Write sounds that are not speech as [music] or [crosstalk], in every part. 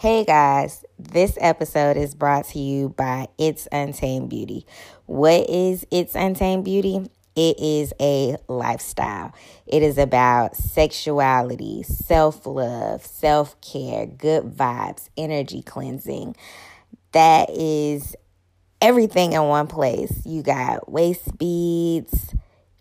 Hey guys, this episode is brought to you by It's Untamed Beauty. What is It's Untamed Beauty? It is a lifestyle. It is about sexuality, self love, self care, good vibes, energy cleansing. That is everything in one place. You got waist beads,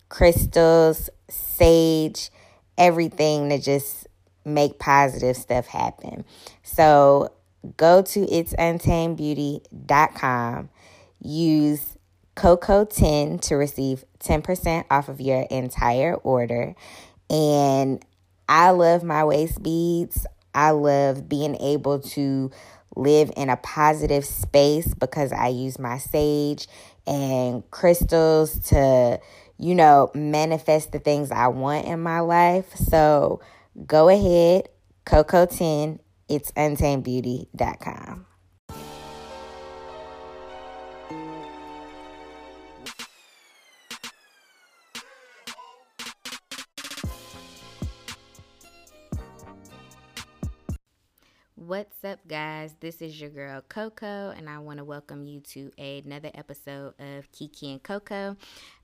crystals, sage, everything to just make positive stuff happen. So go to itsuntamedbeauty.com, use Coco10 to receive 10% off of your entire order. And I love my waist beads. I love being able to live in a positive space because I use my sage and crystals to, you know, manifest the things I want in my life. So go ahead, Coco10, it's untamedbeauty.com. What's up, guys? This is your girl Coco, and I want to welcome you to another episode of Kiki and Coco.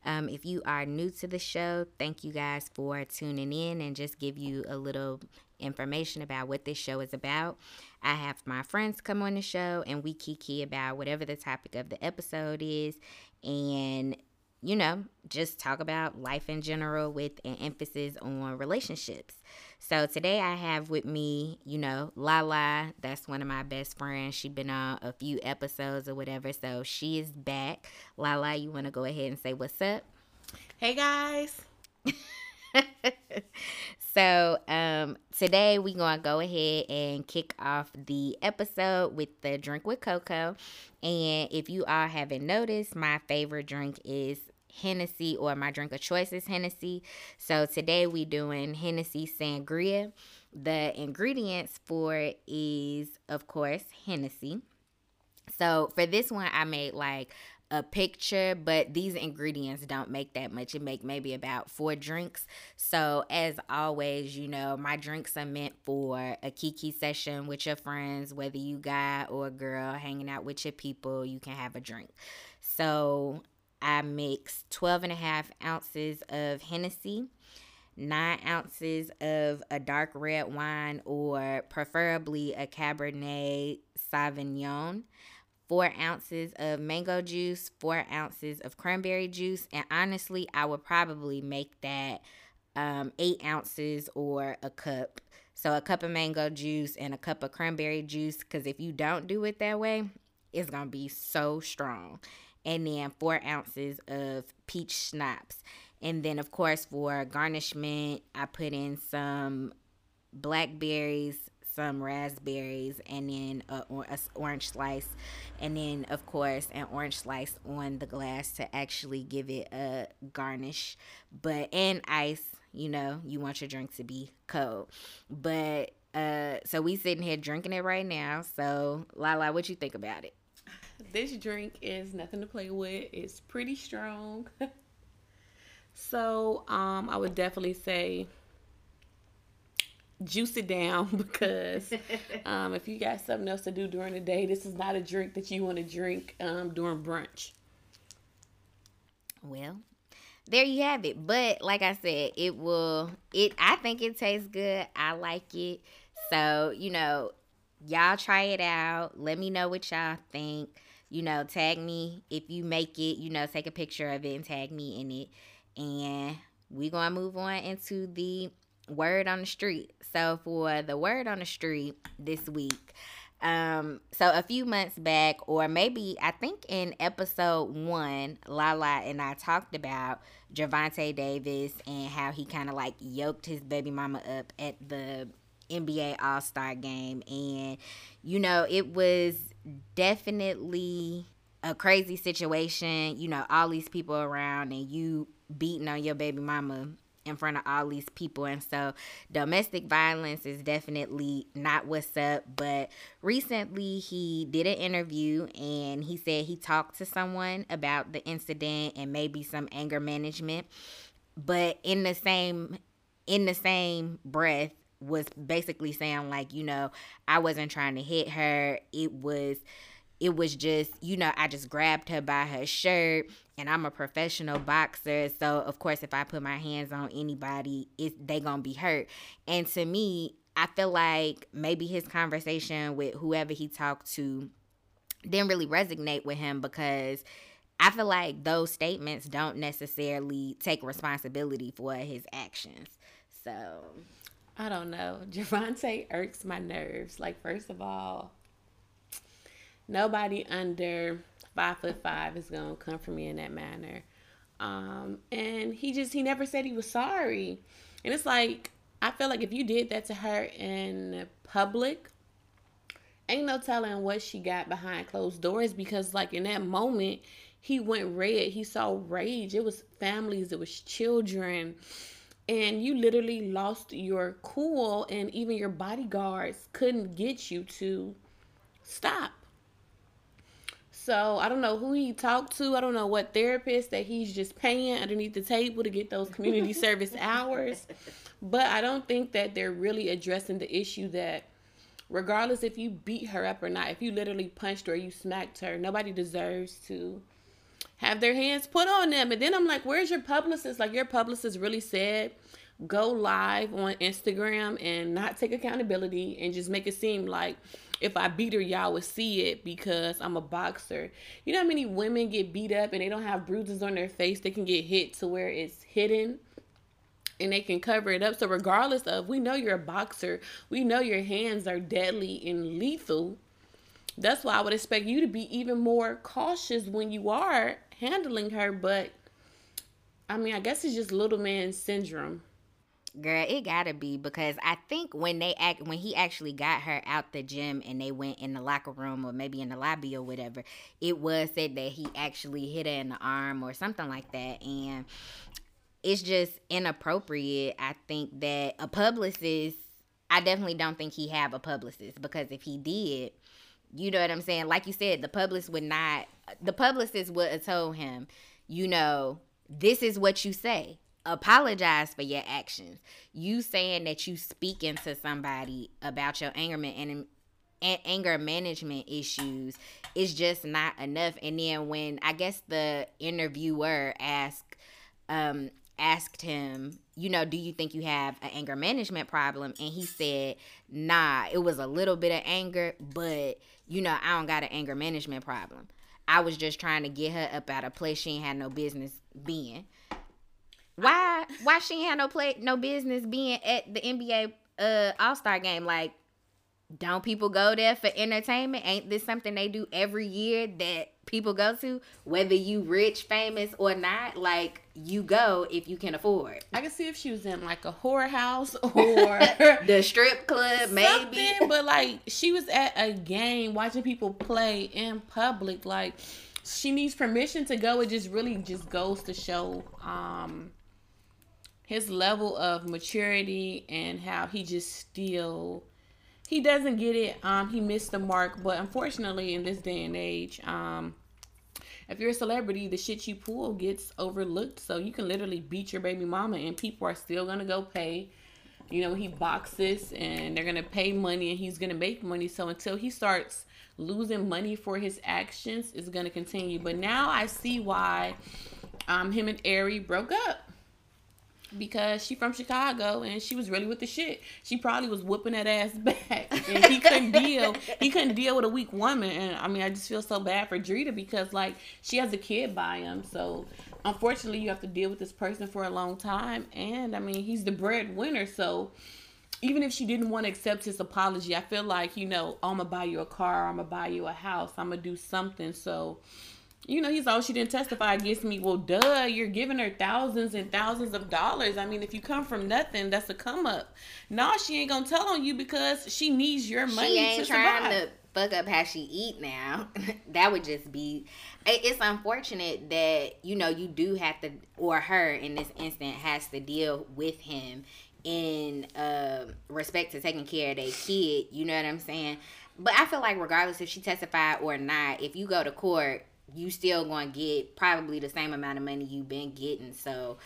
Um, if you are new to the show, thank you guys for tuning in and just give you a little information about what this show is about. I have my friends come on the show, and we kiki about whatever the topic of the episode is, and you know, just talk about life in general with an emphasis on relationships. So today I have with me, you know, Lala. That's one of my best friends. She's been on a few episodes or whatever. So she is back. Lala, you want to go ahead and say what's up? Hey guys. [laughs] so um today we're gonna go ahead and kick off the episode with the drink with coco and if you all haven't noticed my favorite drink is Hennessy or my drink of choice is Hennessy. So today we doing Hennessy Sangria. The ingredients for it is, of course, Hennessy. So for this one, I made like a picture, but these ingredients don't make that much. It make maybe about four drinks. So as always, you know, my drinks are meant for a kiki session with your friends, whether you guy or girl hanging out with your people, you can have a drink. So I mix 12 and a half ounces of Hennessy, nine ounces of a dark red wine, or preferably a Cabernet Sauvignon, four ounces of mango juice, four ounces of cranberry juice, and honestly, I would probably make that um, eight ounces or a cup. So, a cup of mango juice and a cup of cranberry juice, because if you don't do it that way, it's gonna be so strong and then four ounces of peach schnapps. And then, of course, for garnishment, I put in some blackberries, some raspberries, and then a, a orange slice, and then, of course, an orange slice on the glass to actually give it a garnish. But and ice, you know, you want your drink to be cold. But uh, so we sitting here drinking it right now. So, Lala, what you think about it? This drink is nothing to play with. It's pretty strong. [laughs] so, um, I would definitely say juice it down [laughs] because [laughs] um, if you got something else to do during the day, this is not a drink that you want to drink um, during brunch. Well, there you have it. But like I said, it will. It. I think it tastes good. I like it. So you know, y'all try it out. Let me know what y'all think you know, tag me if you make it, you know, take a picture of it and tag me in it. And we're going to move on into the word on the street. So, for the word on the street this week, um, so a few months back, or maybe I think in episode one, Lala and I talked about Gervonta Davis and how he kind of like yoked his baby mama up at the NBA All Star game. And, you know, it was definitely a crazy situation. You know, all these people around and you beating on your baby mama in front of all these people. And so domestic violence is definitely not what's up. But recently he did an interview and he said he talked to someone about the incident and maybe some anger management. But in the same in the same breath, was basically saying like, you know, I wasn't trying to hit her. It was it was just, you know, I just grabbed her by her shirt and I'm a professional boxer. So of course if I put my hands on anybody, it's they gonna be hurt. And to me, I feel like maybe his conversation with whoever he talked to didn't really resonate with him because I feel like those statements don't necessarily take responsibility for his actions. So I don't know. Gervonta irks my nerves. Like, first of all, nobody under five foot five is gonna come for me in that manner. Um, and he just he never said he was sorry. And it's like I feel like if you did that to her in public, ain't no telling what she got behind closed doors because like in that moment he went red. He saw rage. It was families, it was children. And you literally lost your cool, and even your bodyguards couldn't get you to stop. So I don't know who he talked to. I don't know what therapist that he's just paying underneath the table to get those community [laughs] service hours. But I don't think that they're really addressing the issue that regardless if you beat her up or not, if you literally punched her or you smacked her, nobody deserves to have their hands put on them. And then I'm like, where's your publicist? Like your publicist really said, go live on Instagram and not take accountability and just make it seem like if I beat her, y'all would see it because I'm a boxer. You know how many women get beat up and they don't have bruises on their face? They can get hit to where it's hidden and they can cover it up. So regardless of we know you're a boxer, we know your hands are deadly and lethal. That's why I would expect you to be even more cautious when you are handling her, but I mean, I guess it's just little man syndrome. Girl, it gotta be because I think when they act when he actually got her out the gym and they went in the locker room or maybe in the lobby or whatever, it was said that he actually hit her in the arm or something like that. And it's just inappropriate. I think that a publicist I definitely don't think he have a publicist because if he did, you know what I'm saying? Like you said, the publicist would not, the publicist would have told him, you know, this is what you say. Apologize for your actions. You saying that you speaking to somebody about your anger and anger management issues is just not enough. And then when I guess the interviewer asked, um, asked him, you know, do you think you have an anger management problem? And he said, nah, it was a little bit of anger, but you know, I don't got an anger management problem. I was just trying to get her up out of place she ain't had no business being. Why why she ain't had no play no business being at the NBA uh All Star game? Like, don't people go there for entertainment? Ain't this something they do every year that people go to, whether you rich, famous or not. Like you go if you can afford. I can see if she was in like a whorehouse [laughs] or the strip club, maybe. But like she was at a game watching people play in public. Like she needs permission to go. It just really just goes to show um his level of maturity and how he just still he doesn't get it. Um, he missed the mark, but unfortunately, in this day and age, um, if you're a celebrity, the shit you pull gets overlooked. So you can literally beat your baby mama, and people are still gonna go pay. You know, he boxes, and they're gonna pay money, and he's gonna make money. So until he starts losing money for his actions, it's gonna continue. But now I see why um, him and Ari broke up because she from Chicago and she was really with the shit. She probably was whooping that ass back, and he couldn't deal. He couldn't deal with a weak woman, and I mean, I just feel so bad for Drita because like she has a kid by him, so unfortunately, you have to deal with this person for a long time, and I mean, he's the breadwinner, so. Even if she didn't want to accept his apology, I feel like, you know, I'm gonna buy you a car, I'm gonna buy you a house, I'm gonna do something. So, you know, he's all she didn't testify against me. Well, duh, you're giving her thousands and thousands of dollars. I mean, if you come from nothing, that's a come up. No, she ain't gonna tell on you because she needs your money. She ain't trying survive. to fuck up how she eat now. [laughs] that would just be. It's unfortunate that you know you do have to, or her in this instant has to deal with him in uh, respect to taking care of their kid. You know what I'm saying? But I feel like regardless if she testified or not, if you go to court you still going to get probably the same amount of money you've been getting. So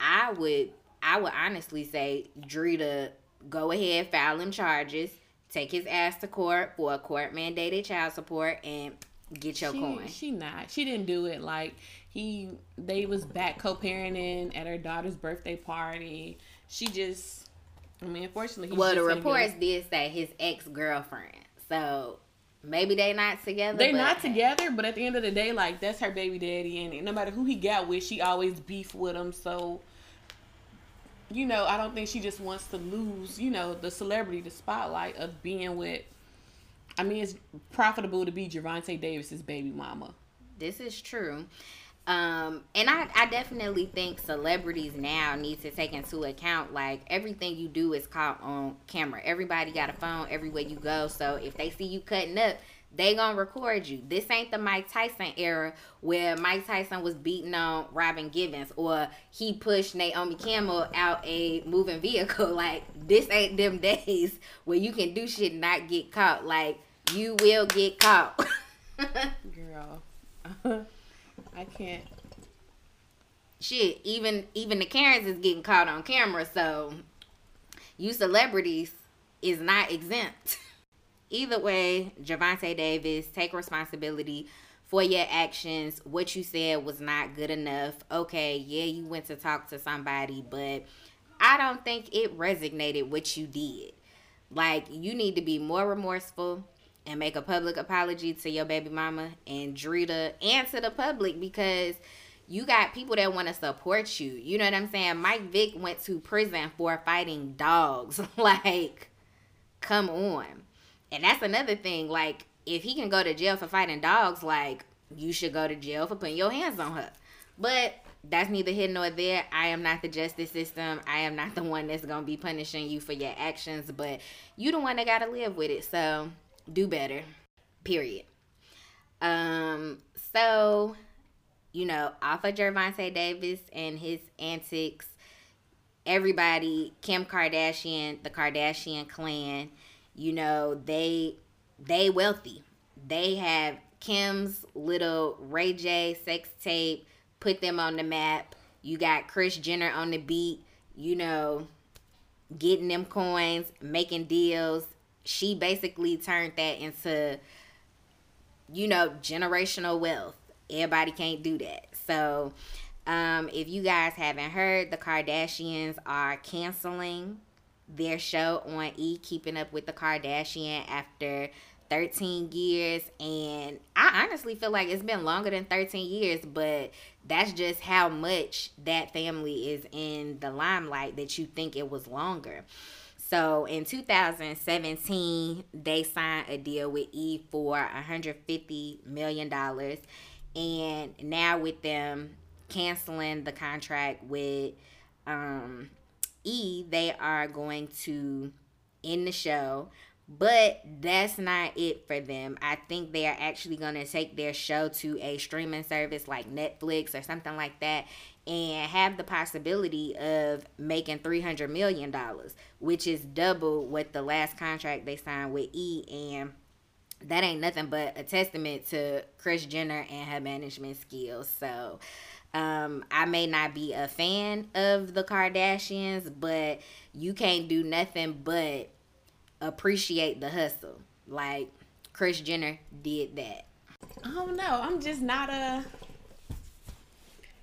I would I would honestly say Drita go ahead, file him charges, take his ass to court for a court mandated child support, and get your she, coin. She not. She didn't do it. Like he, they was back co-parenting at her daughter's birthday party. She just, I mean, unfortunately. Well, the reports did say his ex girlfriend. So maybe they not together. They're not together, but at the end of the day, like that's her baby daddy, and no matter who he got with, she always beef with him. So you know, I don't think she just wants to lose, you know, the celebrity, the spotlight of being with. I mean, it's profitable to be Gervonta Davis's baby mama. This is true. Um, and I, I definitely think celebrities now need to take into account like everything you do is caught on camera. Everybody got a phone everywhere you go. So if they see you cutting up, they gonna record you. This ain't the Mike Tyson era where Mike Tyson was beating on Robin Givens or he pushed Naomi Campbell out a moving vehicle. [laughs] Like this ain't them [laughs] days where you can do shit and not get caught. Like you will get caught. [laughs] Girl. I can't. Shit, even even the Karens is getting caught on camera, so you celebrities is not exempt. [laughs] either way, Gervonta Davis, take responsibility for your actions. What you said was not good enough. Okay, yeah, you went to talk to somebody, but I don't think it resonated what you did. Like, you need to be more remorseful and make a public apology to your baby mama and Drita and to the public because you got people that want to support you. You know what I'm saying? Mike Vick went to prison for fighting dogs. [laughs] like, come on. And that's another thing. Like, if he can go to jail for fighting dogs, like, you should go to jail for putting your hands on her. But that's neither here nor there. I am not the justice system. I am not the one that's gonna be punishing you for your actions, but you the one that gotta live with it. So do better. Period. Um, so you know, off of Gervonta Davis and his antics, everybody, Kim Kardashian, the Kardashian clan, you know they they wealthy they have kim's little ray j sex tape put them on the map you got kris jenner on the beat you know getting them coins making deals she basically turned that into you know generational wealth. Everybody can't do that. So um, if you guys haven't heard the kardashians are canceling their show on E Keeping Up with the Kardashian after 13 years. And I honestly feel like it's been longer than 13 years but that's just how much that family is in the limelight that you think it was longer. So in 2017 they signed a deal with E for 150 million dollars and now with them canceling the contract with um E, they are going to end the show. But that's not it for them. I think they are actually going to take their show to a streaming service like Netflix or something like that and have the possibility of making $300 million, which is double what the last contract they signed with E. And that ain't nothing but a testament to Kris Jenner and her management skills. So, um, I may not be a fan of the Kardashians, but you can't do nothing but appreciate the hustle. Like Kris Jenner did that. I don't know. I'm just not a.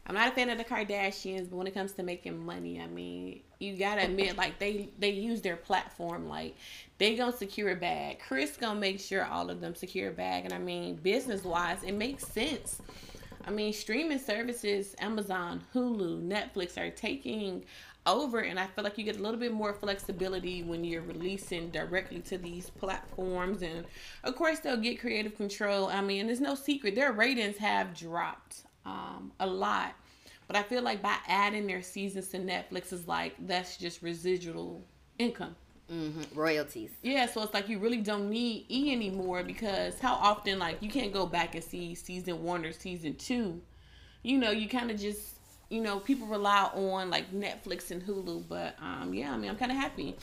I'm not a fan of the Kardashians, but when it comes to making money, I mean, you gotta admit, like they they use their platform, like they gonna secure a bag. Kris gonna make sure all of them secure a bag, and I mean, business wise, it makes sense I mean, streaming services, Amazon, Hulu, Netflix are taking over, and I feel like you get a little bit more flexibility when you're releasing directly to these platforms. And of course, they'll get creative control. I mean, there's no secret, their ratings have dropped um, a lot. But I feel like by adding their seasons to Netflix is like that's just residual income. Mm-hmm. Royalties. Yeah, so it's like you really don't need E anymore because how often like you can't go back and see season one or season two. You know, you kind of just you know people rely on like Netflix and Hulu, but um yeah, I mean I'm kind of happy.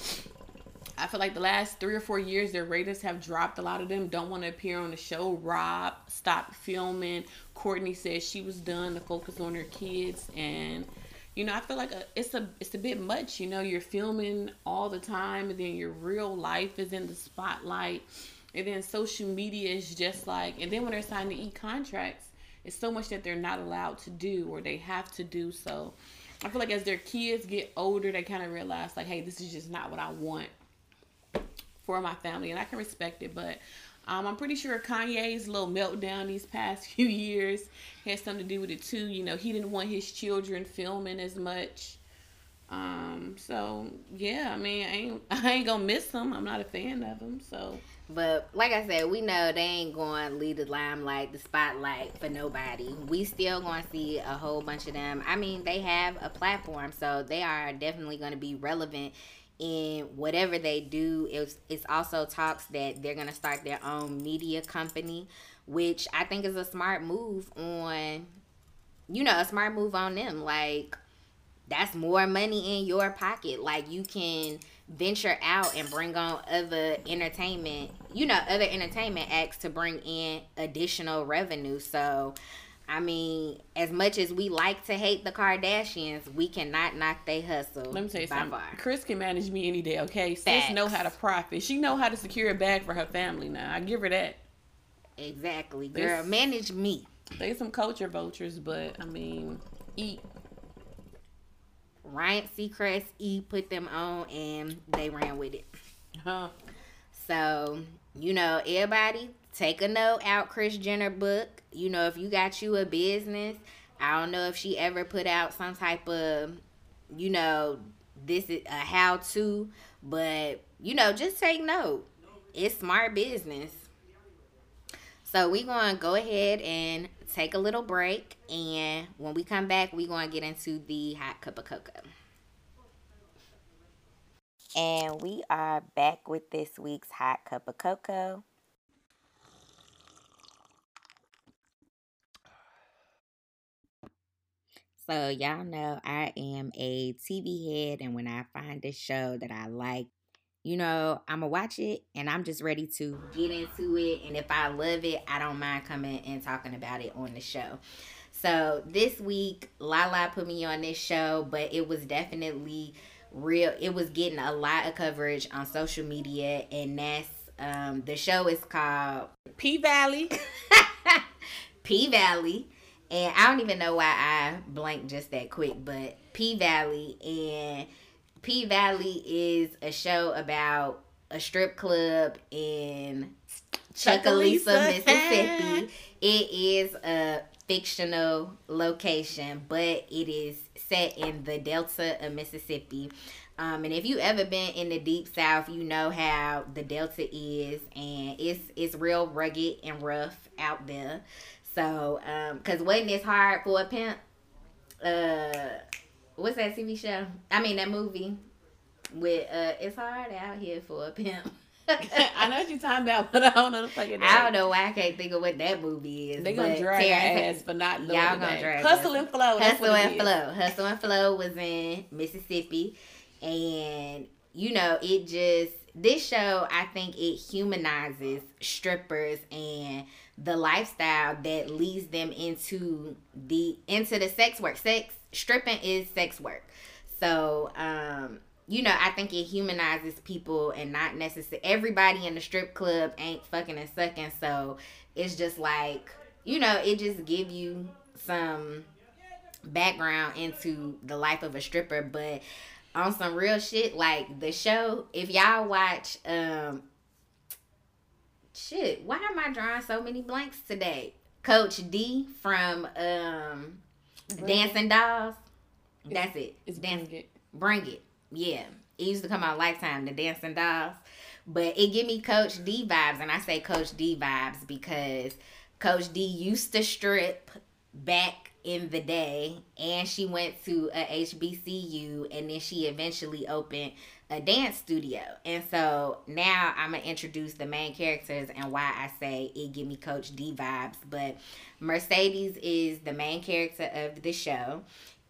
I feel like the last three or four years their ratings have dropped. A lot of them don't want to appear on the show. Rob stopped filming. Kourtney said she was done to focus on her kids and you know, I feel like a, it's a it's a bit much. You know, you're filming all the time, and then your real life is in the spotlight, and then social media is just like, and then when they're signing e contracts, it's so much that they're not allowed to do or they have to do. So, I feel like as their kids get older, they kind of realize like, hey, this is just not what I want for my family, and I can respect it, but. Um, I'm pretty sure Kanye's little meltdown these past [laughs] few years has something to do with it too. You know, he didn't want his children filming as much. Um, so yeah, I mean, I ain't [laughs] I ain't gonna miss them. I'm not a fan of them, so. But like I said, we know they ain't going to lead the limelight, the spotlight for nobody. We still going to see a whole bunch of them. I mean, they have a platform, so they are definitely going to be relevant in whatever they do. It's it's also talks that they're going to start their own media company which I think is a smart move on, you know, a smart move on them. Like, that's more money in your pocket. Like, you can venture out and bring on other entertainment, you know, other entertainment acts to bring in additional revenue. So, I mean, as much as we like to hate the Kardashians, we cannot knock they hustle. Let me tell you something. Far. Kris can manage me any day, okay? Facts. Sis know how to profit. She know how to secure a bag for her family now. I give her that. Exactly, girl. manage me. They some culture vultures, but I mean, eat. Ryan Seacrest, E put them on, and they ran with it. Huh. So you know, everybody take a note out. Kris Jenner book. You know, if you got you a business, I don't know if she ever put out some type of, you know, this is a how to, but you know, just take note. It's smart business. So we're going to go ahead and take a little break. And when we come back, we're going to get into the hot cup of cocoa. And we are back with this week's hot cup of cocoa. So, y'all know I am a TV head, and when I find a show that I like, you know, I'm gonna watch it and I'm just ready to get into it. And if I love it, I don't mind coming and talking about it on the show. So this week, Lala put me on this show, but it was definitely real. It was getting a lot of coverage on social media, and that's um, the show is called P Valley. [laughs] P Valley. And I don't even know why I blanked just that quick, but P Valley and P Valley is a show about a strip club in Chucalissa, Mississippi. It is a fictional location, but it is set in the Delta of Mississippi. Um, and if you ever been in the deep south, you know how the Delta is, and it's it's real rugged and rough out there. So, um, cause wasn't it hard for a pimp? Uh, what's that TV show? I mean that movie with uh, it's hard out here for a pimp. [laughs] I know what you're talking about, but I don't know the fucking. I don't know why I can't think of what that movie is. They gonna drag Terrence, ass, but not y'all gonna drag Hustle and Flow. Hustle and Flow. Hustle and Flow was in Mississippi, and you know it just this show. I think it humanizes strippers and the lifestyle that leads them into the into the sex work. Sex stripping is sex work. So um you know, I think it humanizes people and not necessarily everybody in the strip club ain't fucking and sucking. So it's just like, you know, it just give you some background into the life of a stripper. But on some real shit, like the show, if y'all watch, um, shit, why am I drawing so many blanks today? Coach D from um, Dancing Dolls. That's it. It's Dance. Bring It. Bring It yeah, it used to come out Lifetime, the Dancing Dolls. But it give me Coach D vibes, and I say Coach D vibes because Coach D used to strip back in the day, and she went to a HBCU, and then she eventually opened a dance studio. And so now I'm gonna introduce the main characters and why I say it give me Coach D vibes. But Mercedes is the main character of the show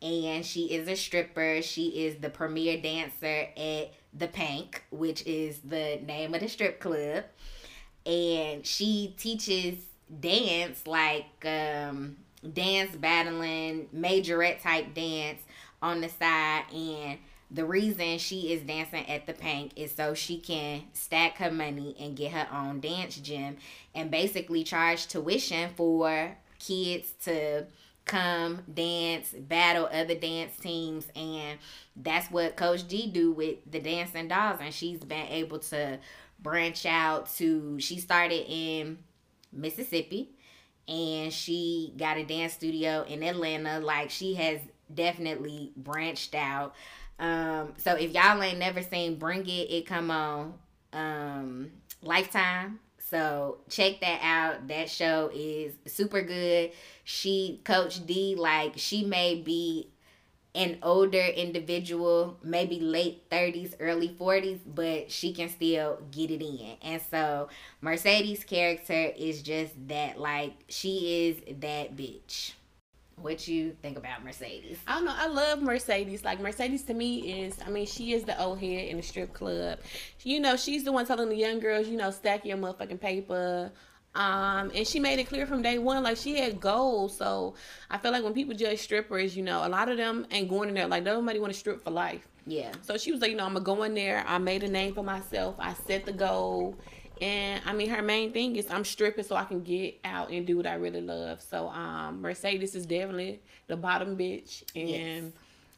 and she is a stripper. She is the premier dancer at the Pynk, which is the name of the strip club. And she teaches dance like um, dance battling, majorette type dance on the side and the reason she is dancing at the Pynk is so she can stack her money and get her own dance gym and basically charge tuition for kids to come dance battle other dance teams and that's what coach D do with the dancing dolls and she's been able to branch out to she started in mississippi and she got a dance studio in atlanta like she has definitely branched out um so if y'all ain't never seen bring it it come on um lifetime so check that out. That show is super good. She, Coach D, like she may be an older individual, maybe late 30s, early 40s, but she can still get it in. And so Mercedes' character is just that, like, she is that bitch. What you think about Mercedes? I don't know. I love Mercedes. Like Mercedes to me is, I mean, she is the old head in the strip club. You know, she's the one telling the young girls, you know, stack your motherfucking paper. Um, and she made it clear from day one, like she had goals. So I feel like when people judge strippers, you know, a lot of them ain't going in there like nobody want to strip for life. Yeah. So she was like, you know, I'm gonna go in there. I made a name for myself. I set the goal, and I mean, her main thing is I'm stripping so I can get out and do what I really love. So um, Mercedes is definitely the bottom bitch, and yes.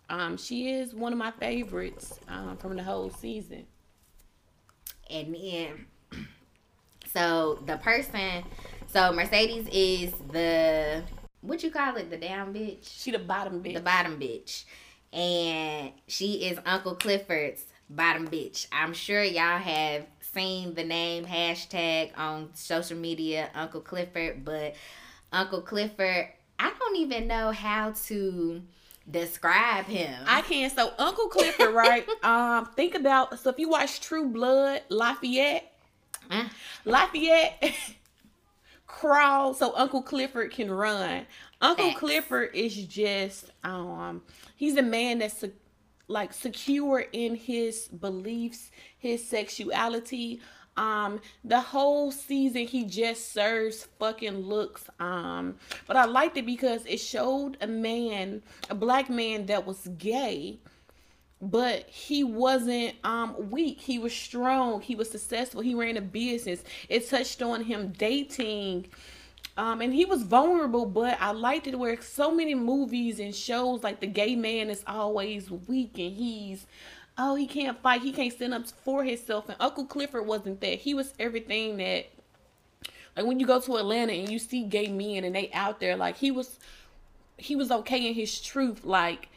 um, she is one of my favorites um, from the whole season. And then, so the person, so Mercedes is the what you call it, the down bitch. She the bottom bitch. The bottom bitch, and she is Uncle Clifford's bottom bitch. I'm sure y'all have seen the name hashtag on social media, Uncle Clifford, but Uncle Clifford, I don't even know how to describe him. I can't. So Uncle Clifford, right? [laughs] um, think about so if you watch True Blood, Lafayette, uh. Lafayette [laughs] crawl so Uncle Clifford can run. Uncle Facts. Clifford is just um he's a man that's like secure in his beliefs, his sexuality. Um, the whole season he just serves fucking looks. Um, but I liked it because it showed a man, a black man that was gay, but he wasn't um weak. He was strong. He was successful. He ran a business. It touched on him dating um, and he was vulnerable, but I liked it where so many movies and shows like the gay man is always weak and he's oh he can't fight, he can't stand up for himself. And Uncle Clifford wasn't that. He was everything that like when you go to Atlanta and you see gay men and they out there, like he was he was okay in his truth, like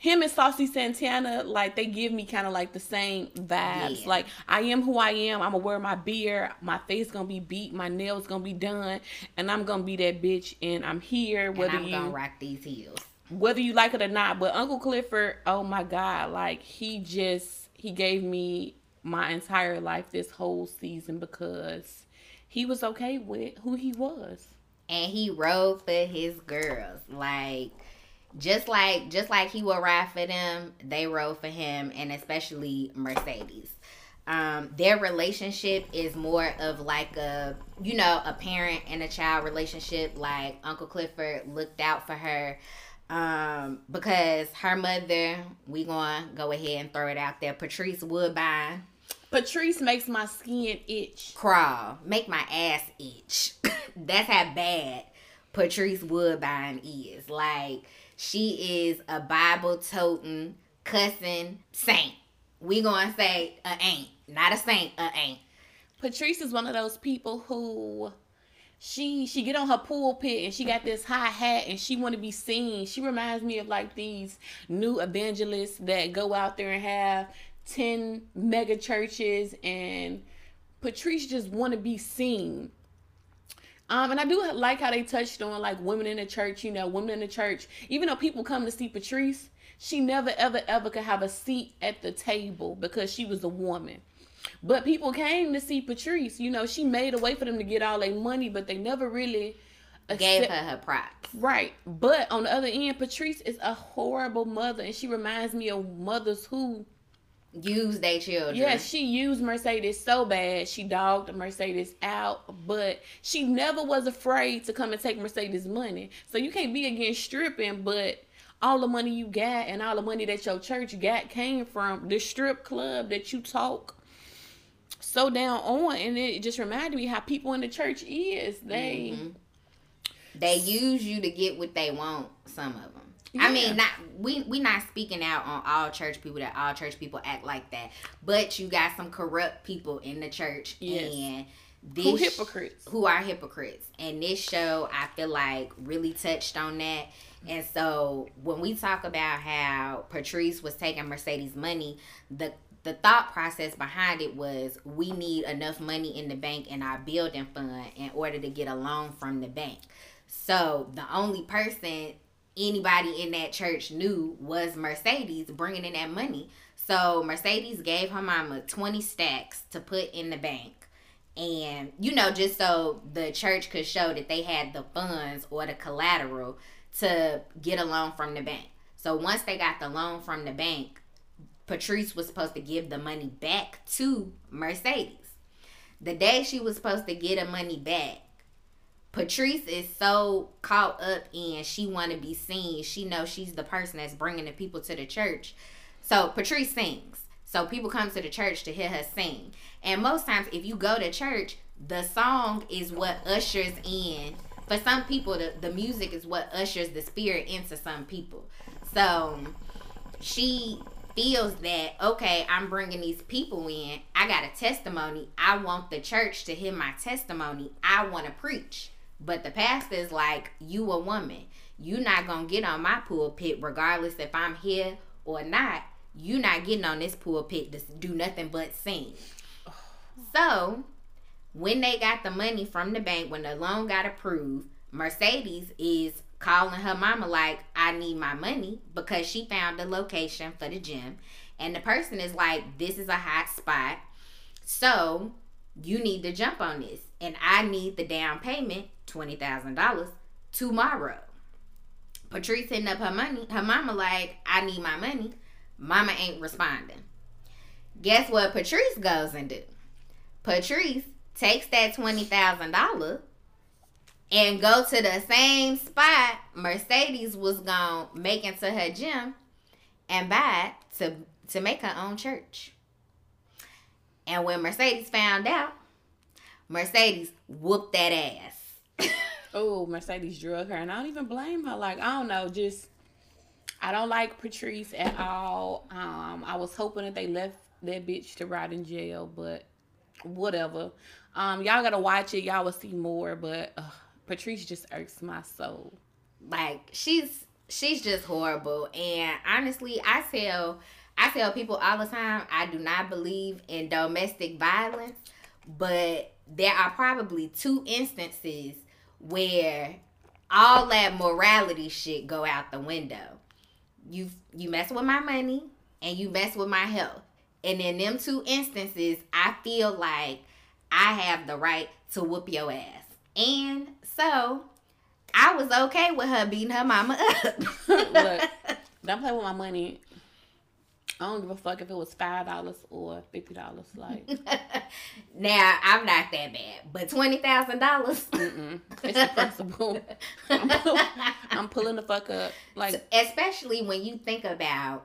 him and Saucy Santana, like they give me kind of like the same vibes. Yeah. Like I am who I am. I'm gonna wear my beard. My face gonna be beat. My nails gonna be done, and I'm gonna be that bitch. And I'm here. Whether and I'm you, gonna rock these heels. Whether you like it or not. But Uncle Clifford, oh my god, like he just he gave me my entire life this whole season because he was okay with who he was. And he rode for his girls. Like just like just like he will ride for them, they rode for him, and especially Mercedes. Um, their relationship is more of like a you know a parent and a child relationship. Like Uncle Clifford looked out for her um, because her mother, we gonna go ahead and throw it out there. Patrice Woodbine. Patrice makes my skin itch. Crawl. Make my ass itch. [laughs] That's how bad Patrice Woodbine is. Like she is a Bible toting, cussing saint. We gonna say a ain't, not a saint, a ain't. Patrice is one of those people who she she get on her pulpit and she got this high hat and she want to be seen. She reminds me of like these new evangelists that go out there and have 10 mega churches and Patrice just want to be seen. Um, and I do like how they touched on like women in the church, you know, women in the church. Even though people come to see Patrice, she never, ever, ever could have a seat at the table because she was a woman. But people came to see Patrice. You know, she made a way for them to get all their money, but they never really gave her her props. Right. But on the other end, Patrice is a horrible mother, and she reminds me of mothers who use their children. Yeah, she used Mercedes so bad. She dogged Mercedes out, but she never was afraid to come and take Mercedes' money. So you can't be against stripping, but all the money you got and all the money that your church got came from the strip club that you talk so down on and it just reminded me how people in the church is they mm-hmm. they use you to get what they want some of them yeah. I mean, not we we not speaking out on all church people that all church people act like that, but you got some corrupt people in the church yes. and this, who hypocrites who are hypocrites, and this show I feel like really touched on that. And so when we talk about how Patrice was taking Mercedes' money, the the thought process behind it was we need enough money in the bank in our building fund in order to get a loan from the bank. So the only person anybody in that church knew was Mercedes bringing in that money. So Mercedes gave her mama 20 stacks to put in the bank. And, you know, just so the church could show that they had the funds or the collateral to get a loan from the bank. So once they got the loan from the bank, Patrice was supposed to give the money back to Mercedes. The day she was supposed to get the money back, Patrice is so caught up in she want to be seen. She knows she's the person that's bringing the people to the church. So Patrice sings. So people come to the church to hear her sing. And most times, if you go to church, the song is what ushers in. For some people, the, the music is what ushers the spirit into some people. So she feels that okay i'm bringing these people in i got a testimony i want the church to hear my testimony i want to preach but the pastor is like, you a woman. You not gonna get on my pulpit regardless if I'm here or not. You not getting on this pulpit to do nothing but sing. So when they got the money from the bank, when the loan got approved, Mercedes is calling her mama like, I need my money because she found the location for the gym. And the person is like, this is a hot spot. So you need to jump on this. And I need the down payment $20,000 tomorrow. Patrice hitting up her money. Her mama like, I need my money. Mama ain't responding. Guess what Patrice goes and do? Patrice takes that $20,000 and go to the same spot Mercedes was going to make into her gym and buy to, to make her own church. And when Mercedes found out, Mercedes whooped that ass [laughs] oh, Mercedes drug her, and I don't even blame her. Like I don't know, just I don't like Patrice at all. Um, I was hoping that they left that bitch to rot in jail, but whatever. Um, y'all gotta watch it. Y'all will see more, but uh, Patrice just irks my soul. Like she's she's just horrible, and honestly, I tell I tell people all the time I do not believe in domestic violence, but there are probably two instances where all that morality shit go out the window. You you mess with my money and you mess with my health. And in them two instances, I feel like I have the right to whoop your ass. And so I was okay with her beating her mama up. Look, [laughs] don't play with my money. I don't give a fuck if it was five dollars or fifty dollars. Like, [laughs] now I'm not that bad, but twenty thousand dollars. It's [laughs] principle. I'm, pull, I'm, pulling the fuck up. Like, so, especially when you think about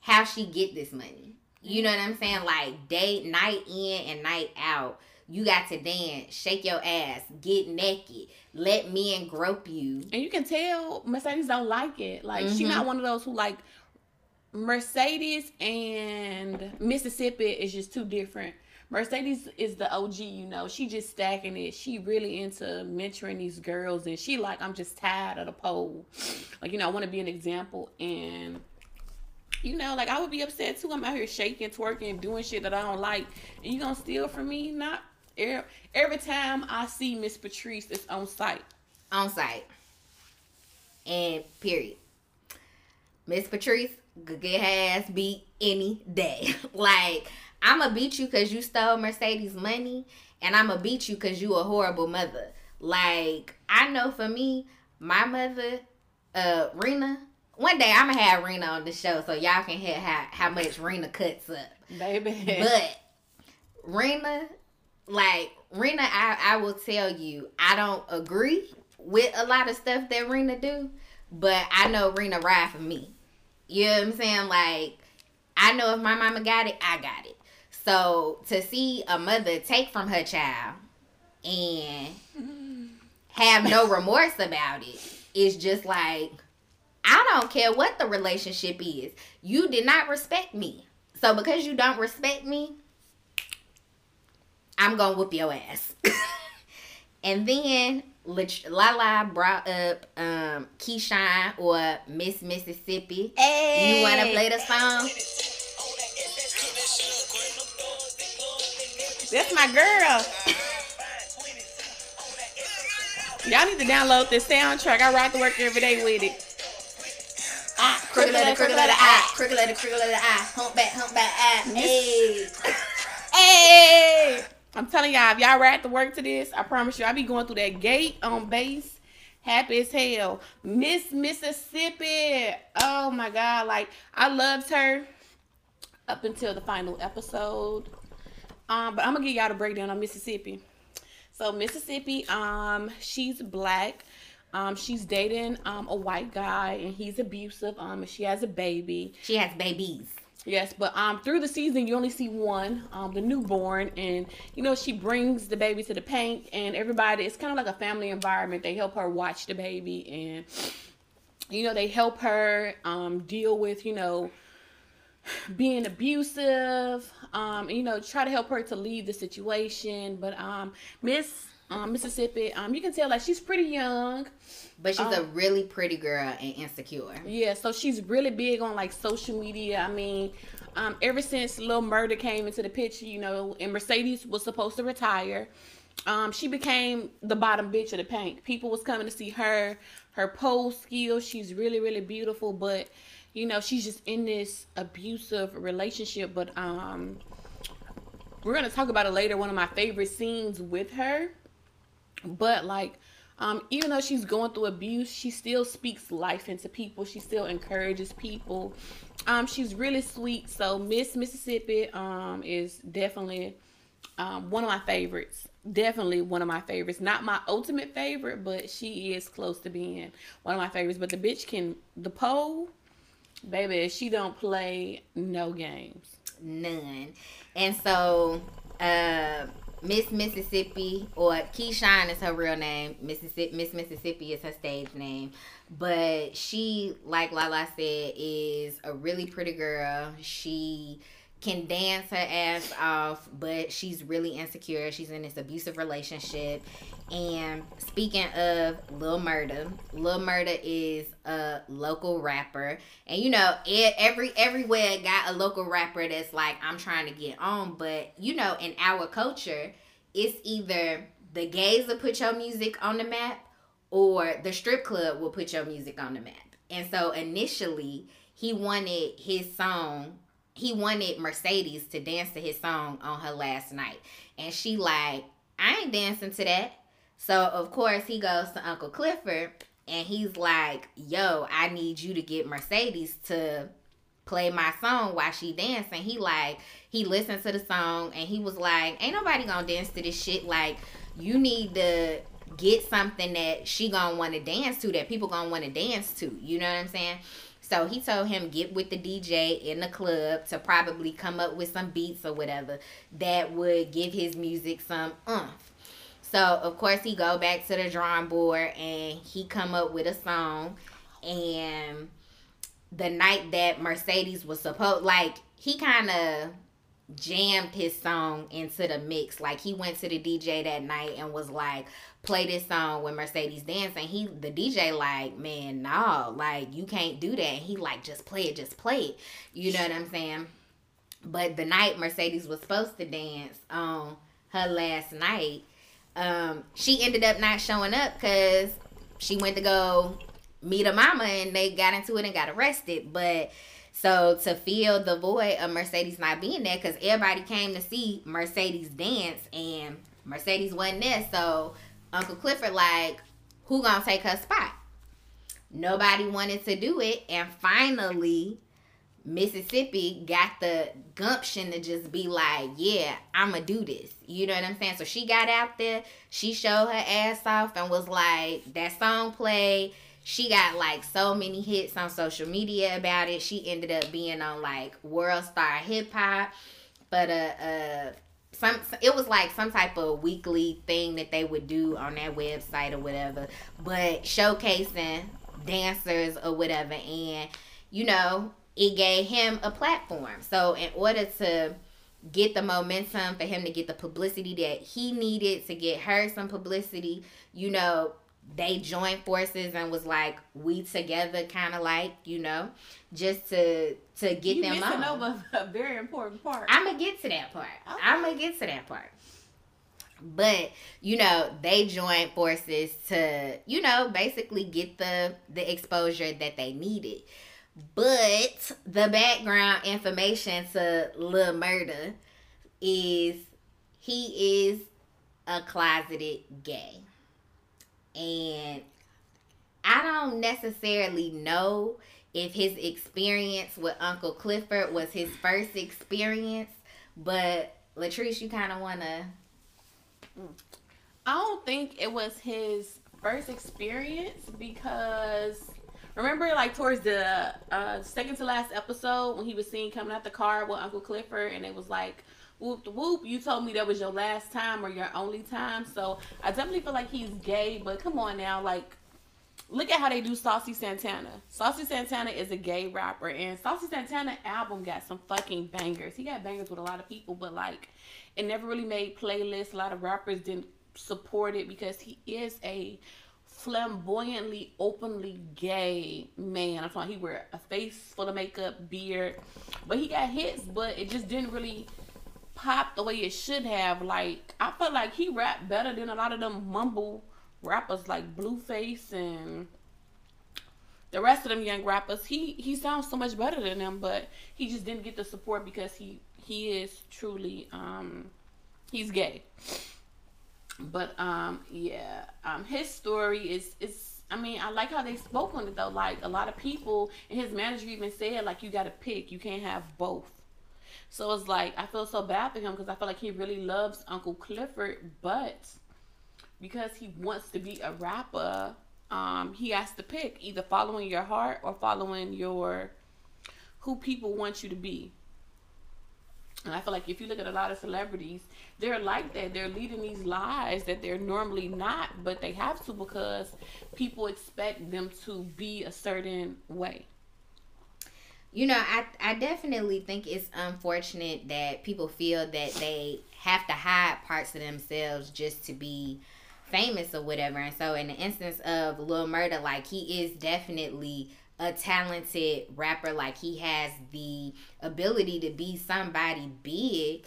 how she get this money. You know what I'm saying? Like day, night in and night out. You got to dance, shake your ass, get naked, let men grope you. And you can tell Mercedes don't like it. Like mm-hmm. she not one of those who like Mercedes and Mississippi is just two different. Mercedes is the OG, you know. She just stacking it. She really into mentoring these girls, and she like, I'm just tired of the pole. Like, you know, I want to be an example, and you know, like I would be upset too. I'm out here shaking, twerking, doing shit that I don't like, and you gonna steal from me? Not every, every time I see Miss Patrice, it's on site. On site. And period. Miss Patrice, could get ass beat any day. [laughs] like I'ma beat you because you stole Mercedes money, and I'ma beat you because you a horrible mother. Like I know for me, my mother, uh, Rena. One day I'ma have Rena on the show so y'all can hear how how much Rena cuts up, baby. But Rena, like Rena, I I will tell you, I don't agree with a lot of stuff that Rena do but I know Rena ride for me. You know what I'm saying? Like, I know if my mama got it, I got it. So to see a mother take from her child and [laughs] have no remorse about it is just like I don't care what the relationship is. You did not respect me. So because you don't respect me, I'm gonna whoop your ass. [laughs] and then Lala brought up um Keyshawn or Miss Mississippi. Hey. You wanna play the song? That's my girl. Y'all need to download this soundtrack. I ride to work every day with it. Ah, crooked letter, crooked letter, ah, crooked letter, crooked letter, ah, humpback, humpback, ah, hey. Hey! I'm telling y'all, if y'all ride to work to this, I promise you, I be going through that gate on base, happy as hell. Miss Mississippi, oh my god, like I loved her up until the final episode. Um, but I'm gonna give y'all the breakdown on Mississippi. So Mississippi, um, she's black. Um, she's dating um a white guy and he's abusive. Um, and she has a baby. She has babies. Yes, but um through the season you only see one, um the newborn, and you know she brings the baby to the Pynk, and everybody. It's kind of like a family environment. They help her watch the baby, and you know they help her um deal with you know being abusive, um, you know, try to help her to leave the situation. But um, Miss um, Mississippi, um, you can tell like she's pretty young. But she's um, a really pretty girl and insecure. Yeah, so she's really big on like social media. I mean, um, ever since Lil Murda came into the picture, you know, and Mercedes was supposed to retire, um, she became the bottom bitch of the Pynk. People was coming to see her, her pose skills. She's really, really beautiful, but you know, she's just in this abusive relationship. But um, we're gonna talk about it later. One of my favorite scenes with her, but like um, even though she's going through abuse, she still speaks life into people. She still encourages people. Um, she's really sweet. So Miss Mississippi um, is definitely um, one of my favorites. Definitely one of my favorites. Not my ultimate favorite, but she is close to being one of my favorites. But the bitch can the pole, baby. She don't play no games. None. And so. Uh, Miss Mississippi or Keyshawn is her real name. Mississippi Miss Mississippi is her stage name. But she, like Lala said, is a really pretty girl. She can dance her ass off, but she's really insecure. She's in this abusive relationship. And speaking of Lil Murda, Lil Murda is a local rapper. And you know, it, every everywhere got a local rapper that's like, I'm trying to get on. But you know, in our culture, it's either the gays will put your music on the map or the strip club will put your music on the map. And so initially, he wanted his song he wanted Mercedes to dance to his song on her last night. And she like, I ain't dancing to that. So of course he goes to Uncle Clifford and he's like, Yo, I need you to get Mercedes to play my song while she dancing. He like he listened to the song and he was like, Ain't nobody gonna dance to this shit. Like, you need to get something that she gonna wanna dance to, that people gonna wanna dance to. You know what I'm saying? So he told him get with the DJ in the club to probably come up with some beats or whatever that would give his music some umph. So of course he go back to the drawing board and he come up with a song and the night that Mercedes was supposed like he kind of jammed his song into the mix. Like he went to the DJ that night and was like, play this song when Mercedes dancing. He the DJ like, man, no, like you can't do that. And he like, just play it, just play it. You know what I'm saying? But the night Mercedes was supposed to dance on her last night, um, she ended up not showing up because she went to go meet a mama and they got into it and got arrested. But so to fill the void of Mercedes not being there, because everybody came to see Mercedes dance and Mercedes wasn't there. So Uncle Clifford like, who gonna take her spot? Nobody wanted to do it, and finally, Mississippi got the gumption to just be like, yeah, I'ma do this. You know what I'm saying? So she got out there, she showed her ass off and was like, that song played. She got like so many hits on social media about it. She ended up being on like World Star Hip Hop, but uh, uh, some it was like some type of weekly thing that they would do on that website or whatever, but showcasing dancers or whatever, and you know it gave him a platform. So in order to get the momentum for him to get the publicity that he needed to get her some publicity, you know, they joined forces and was like we together kind of like you know just to to get you them missing on. over a very important part. i'm gonna get to that part Okay. i'm gonna get to that part but you know they joined forces to you know basically get the the exposure that they needed but the background information to Lil Murda is he is a closeted gay. And I don't necessarily know if his experience with Uncle Clifford was his first experience, but Latrice, you kind of want to. I don't think it was his first experience because remember like towards the uh second to last episode when he was seen coming out the car with Uncle Clifford and it was like whoop whoop you told me that was your last time or your only time so I definitely feel like he's gay but come on now like look at how they do Saucy Santana. Saucy Santana is a gay rapper, and Saucy Santana album got some fucking bangers. He got bangers with a lot of people, but like, it never really made playlists. A lot of rappers didn't support it because he is a flamboyantly, openly gay man. I'm talking. He wear a face full of makeup, beard, but he got hits, but it just didn't really pop the way it should have. Like I felt like he rapped better than a lot of them mumble rappers like Blueface and the rest of them young rappers. He he sounds so much better than them, but he just didn't get the support because he he is truly um he's gay. But um yeah, um his story is is I mean, I like how they spoke on it though. Like a lot of people and his manager even said like you got to pick, you can't have both. So it's like I feel so bad for him because I feel like he really loves Uncle Clifford, but because he wants to be a rapper, um, he has to pick either following your heart or following your who people want you to be. And I feel like if you look at a lot of celebrities, they're like that. They're leading these lives that they're normally not, but they have to because people expect them to be a certain way. You know, I I definitely think it's unfortunate that people feel that they have to hide parts of themselves just to be famous or whatever. And so in the instance of Lil Murda, like he is definitely a talented rapper. Like he has the ability to be somebody big.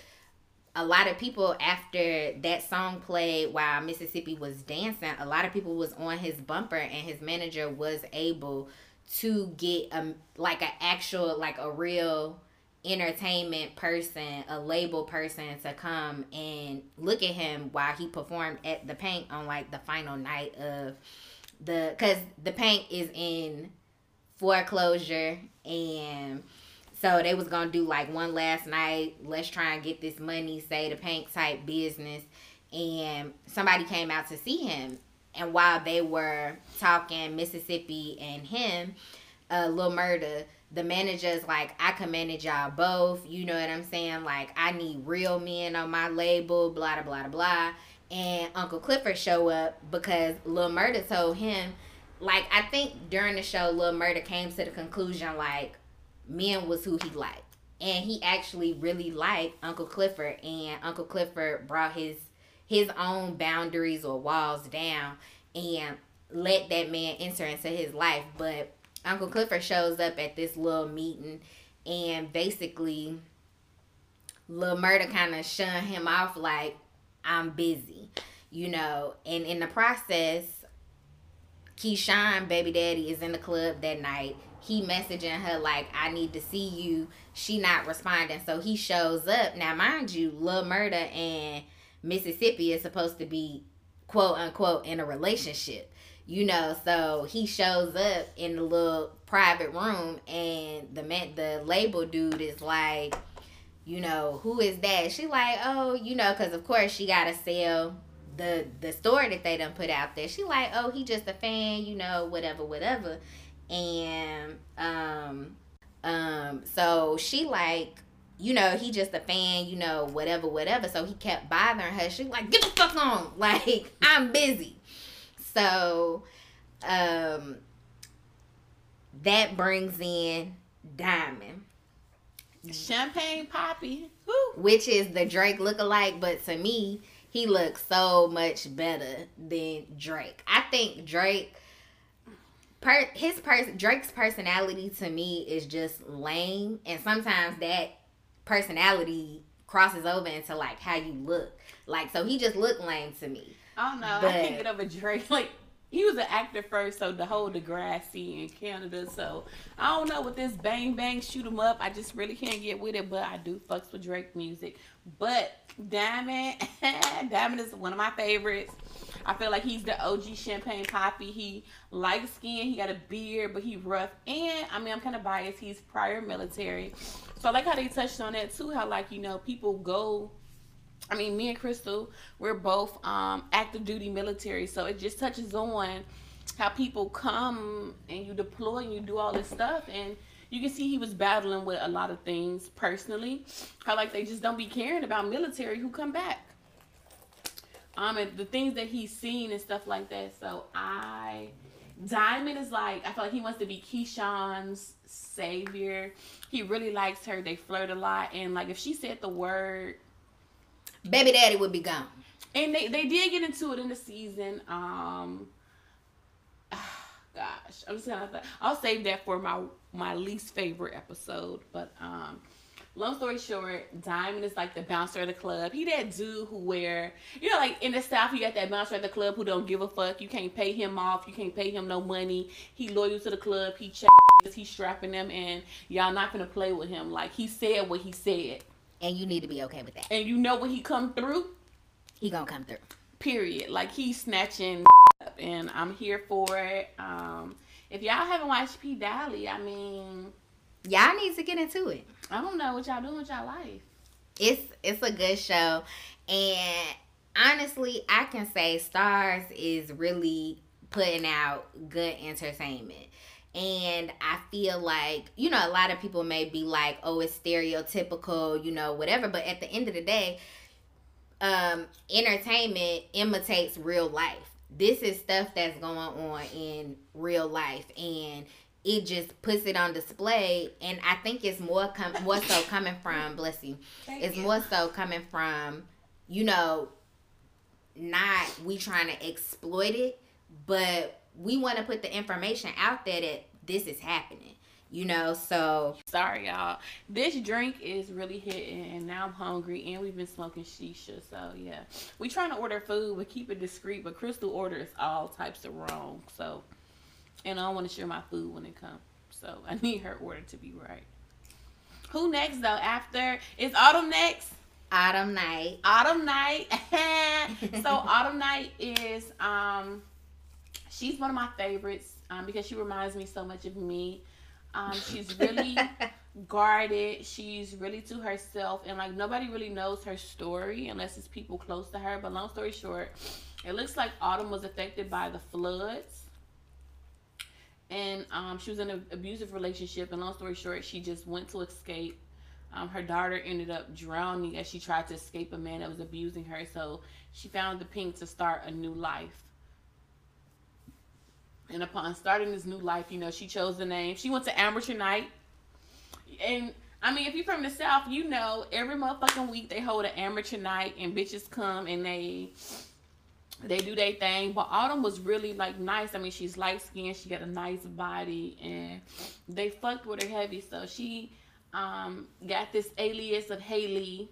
A lot of people after that song played while Mississippi was dancing, a lot of people was on his bumper and his manager was able to get a like an actual like a real entertainment person, a label person to come and look at him while he performed at the Pynk on like the final night of the cuz the Pynk is in foreclosure and so they was gonna do like one last night let's try and get this money say the Pynk type business. And somebody came out to see him and while they were talking mississippi and him uh little murder the manager's like i can manage y'all both. You know what i'm saying? Like i need real men on my label blah blah blah blah. And uncle clifford show up because lil murda told him like I think during the show, Lil Murda came to the conclusion like men was who he liked, and he actually really liked Uncle Clifford, and Uncle Clifford brought his his own boundaries or walls down and let that man enter into his life. But Uncle Clifford shows up at this little meeting, and basically, Lil Murda kind of shun him off like I'm busy, you know, and in the process Keyshawn, baby daddy, is in the club that night. He messaging her like, "I need to see you." She not responding, so he shows up. Now, mind you, Lil Murda and Mississippi is supposed to be quote unquote in a relationship, you know. So he shows up in the little private room, and the man, the label dude is like, you know, who is that? She like, oh, you know, because of course she gotta sell the the story that they done put out there. She like, oh, he just a fan, you know, whatever, whatever. And um um so she like you know, he just a fan, you know, whatever, whatever. So he kept bothering her. She like, get the fuck on. [laughs] Like, I'm busy. So um that brings in Diamond. Champagne Papi. Which is the Drake look-alike, but to me, he looks so much better than Drake. I think Drake per his person Drake's personality to me is just lame and sometimes that personality crosses over into like how you look. Like so he just looked lame to me. I don't know. But, I can't get over Drake. [laughs] Like he was an actor first, so the whole Degrassi in Canada. So I don't know with this bang bang shoot shoot 'em up. I just really can't get with it, but I do fucks with Drake music. But Diamond, [laughs] Diamond is one of my favorites. I feel like he's the OG Champagne Papi. He light skin, he got a beard, but he rough. And I mean, I'm kind of biased. He's prior military, so I like how they touched on that too. How like you know people go I mean, me and Crystal, we're both um, active duty military, so it just touches on how people come and you deploy and you do all this stuff, and you can see he was battling with a lot of things personally. How like they just don't be caring about military who come back. Um, and the things that he's seen and stuff like that. So I, Diamond is like I feel like he wants to be Keyshawn's savior. He really likes her. They flirt a lot, and like if she said the word baby daddy would be gone. And they, they did get into it in the season. Um, [sighs] gosh, I'm just gonna. I'll save that for my my least favorite episode. But um, long story short, Diamond is like the bouncer of the club. He that dude who wear, you know, like in the South, you got that bouncer at the club who don't give a fuck. You can't pay him off. You can't pay him no money. He loyal to the club. He check. He's strapping them, and y'all not gonna play with him. Like he said what he said. And you need to be okay with that. And you know when he come through? He gonna come through. Period. Like he's snatching up and I'm here for it. Um if y'all haven't watched P Valley, I mean Y'all need to get into it. I don't know what y'all doing with y'all life. It's it's a good show. And honestly, I can say Starz is really putting out good entertainment. And I feel like, you know, a lot of people may be like, oh, it's stereotypical, you know, whatever. But at the end of the day, um, entertainment imitates real life. This is stuff that's going on in real life. And it just puts it on display. And I think it's more, com- more so coming from, bless you, Thank it's you. more so coming from, you know, not we trying to exploit it, but we want to put the information out there that this is happening you know so sorry y'all this drink is really hitting and now i'm hungry and we've been smoking shisha so yeah we trying to order food but keep it discreet but crystal orders all types of wrong so and i don't want to share my food when it comes so i [laughs] need her order to be right who next though after is autumn next autumn night autumn night [laughs] so autumn night is um she's one of my favorites um, because she reminds me so much of me. Um, she's really [laughs] guarded. She's really to herself, and like nobody really knows her story unless it's people close to her. But long story short, it looks like Autumn was affected by the floods, and um, she was in an abusive relationship. And long story short, she just went to escape. Um, her daughter ended up drowning as she tried to escape a man that was abusing her. So she found the Pynk to start a new life. And upon starting this new life, you know, she chose the name. She went to amateur night. And I mean, if you're from the South, you know, every motherfucking week they hold an amateur night and bitches come and they they do their thing. But Autumn was really like nice. I mean, she's light skinned, she got a nice body, and they fucked with her heavy. So she um got this alias of Haley.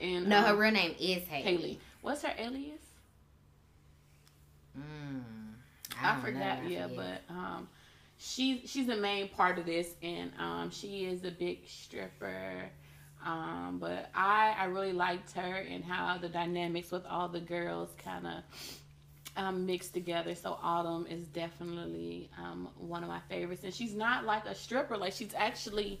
And no, um, her real name is Haley. Haley. What's her alias? Mm. I, I forgot, yeah, but um, she she's the main part of this, and um, she is a big stripper. Um, but I I really liked her and how the dynamics with all the girls kind of um, mixed together. So Autumn is definitely um, one of my favorites, and she's not like a stripper. Like she's actually,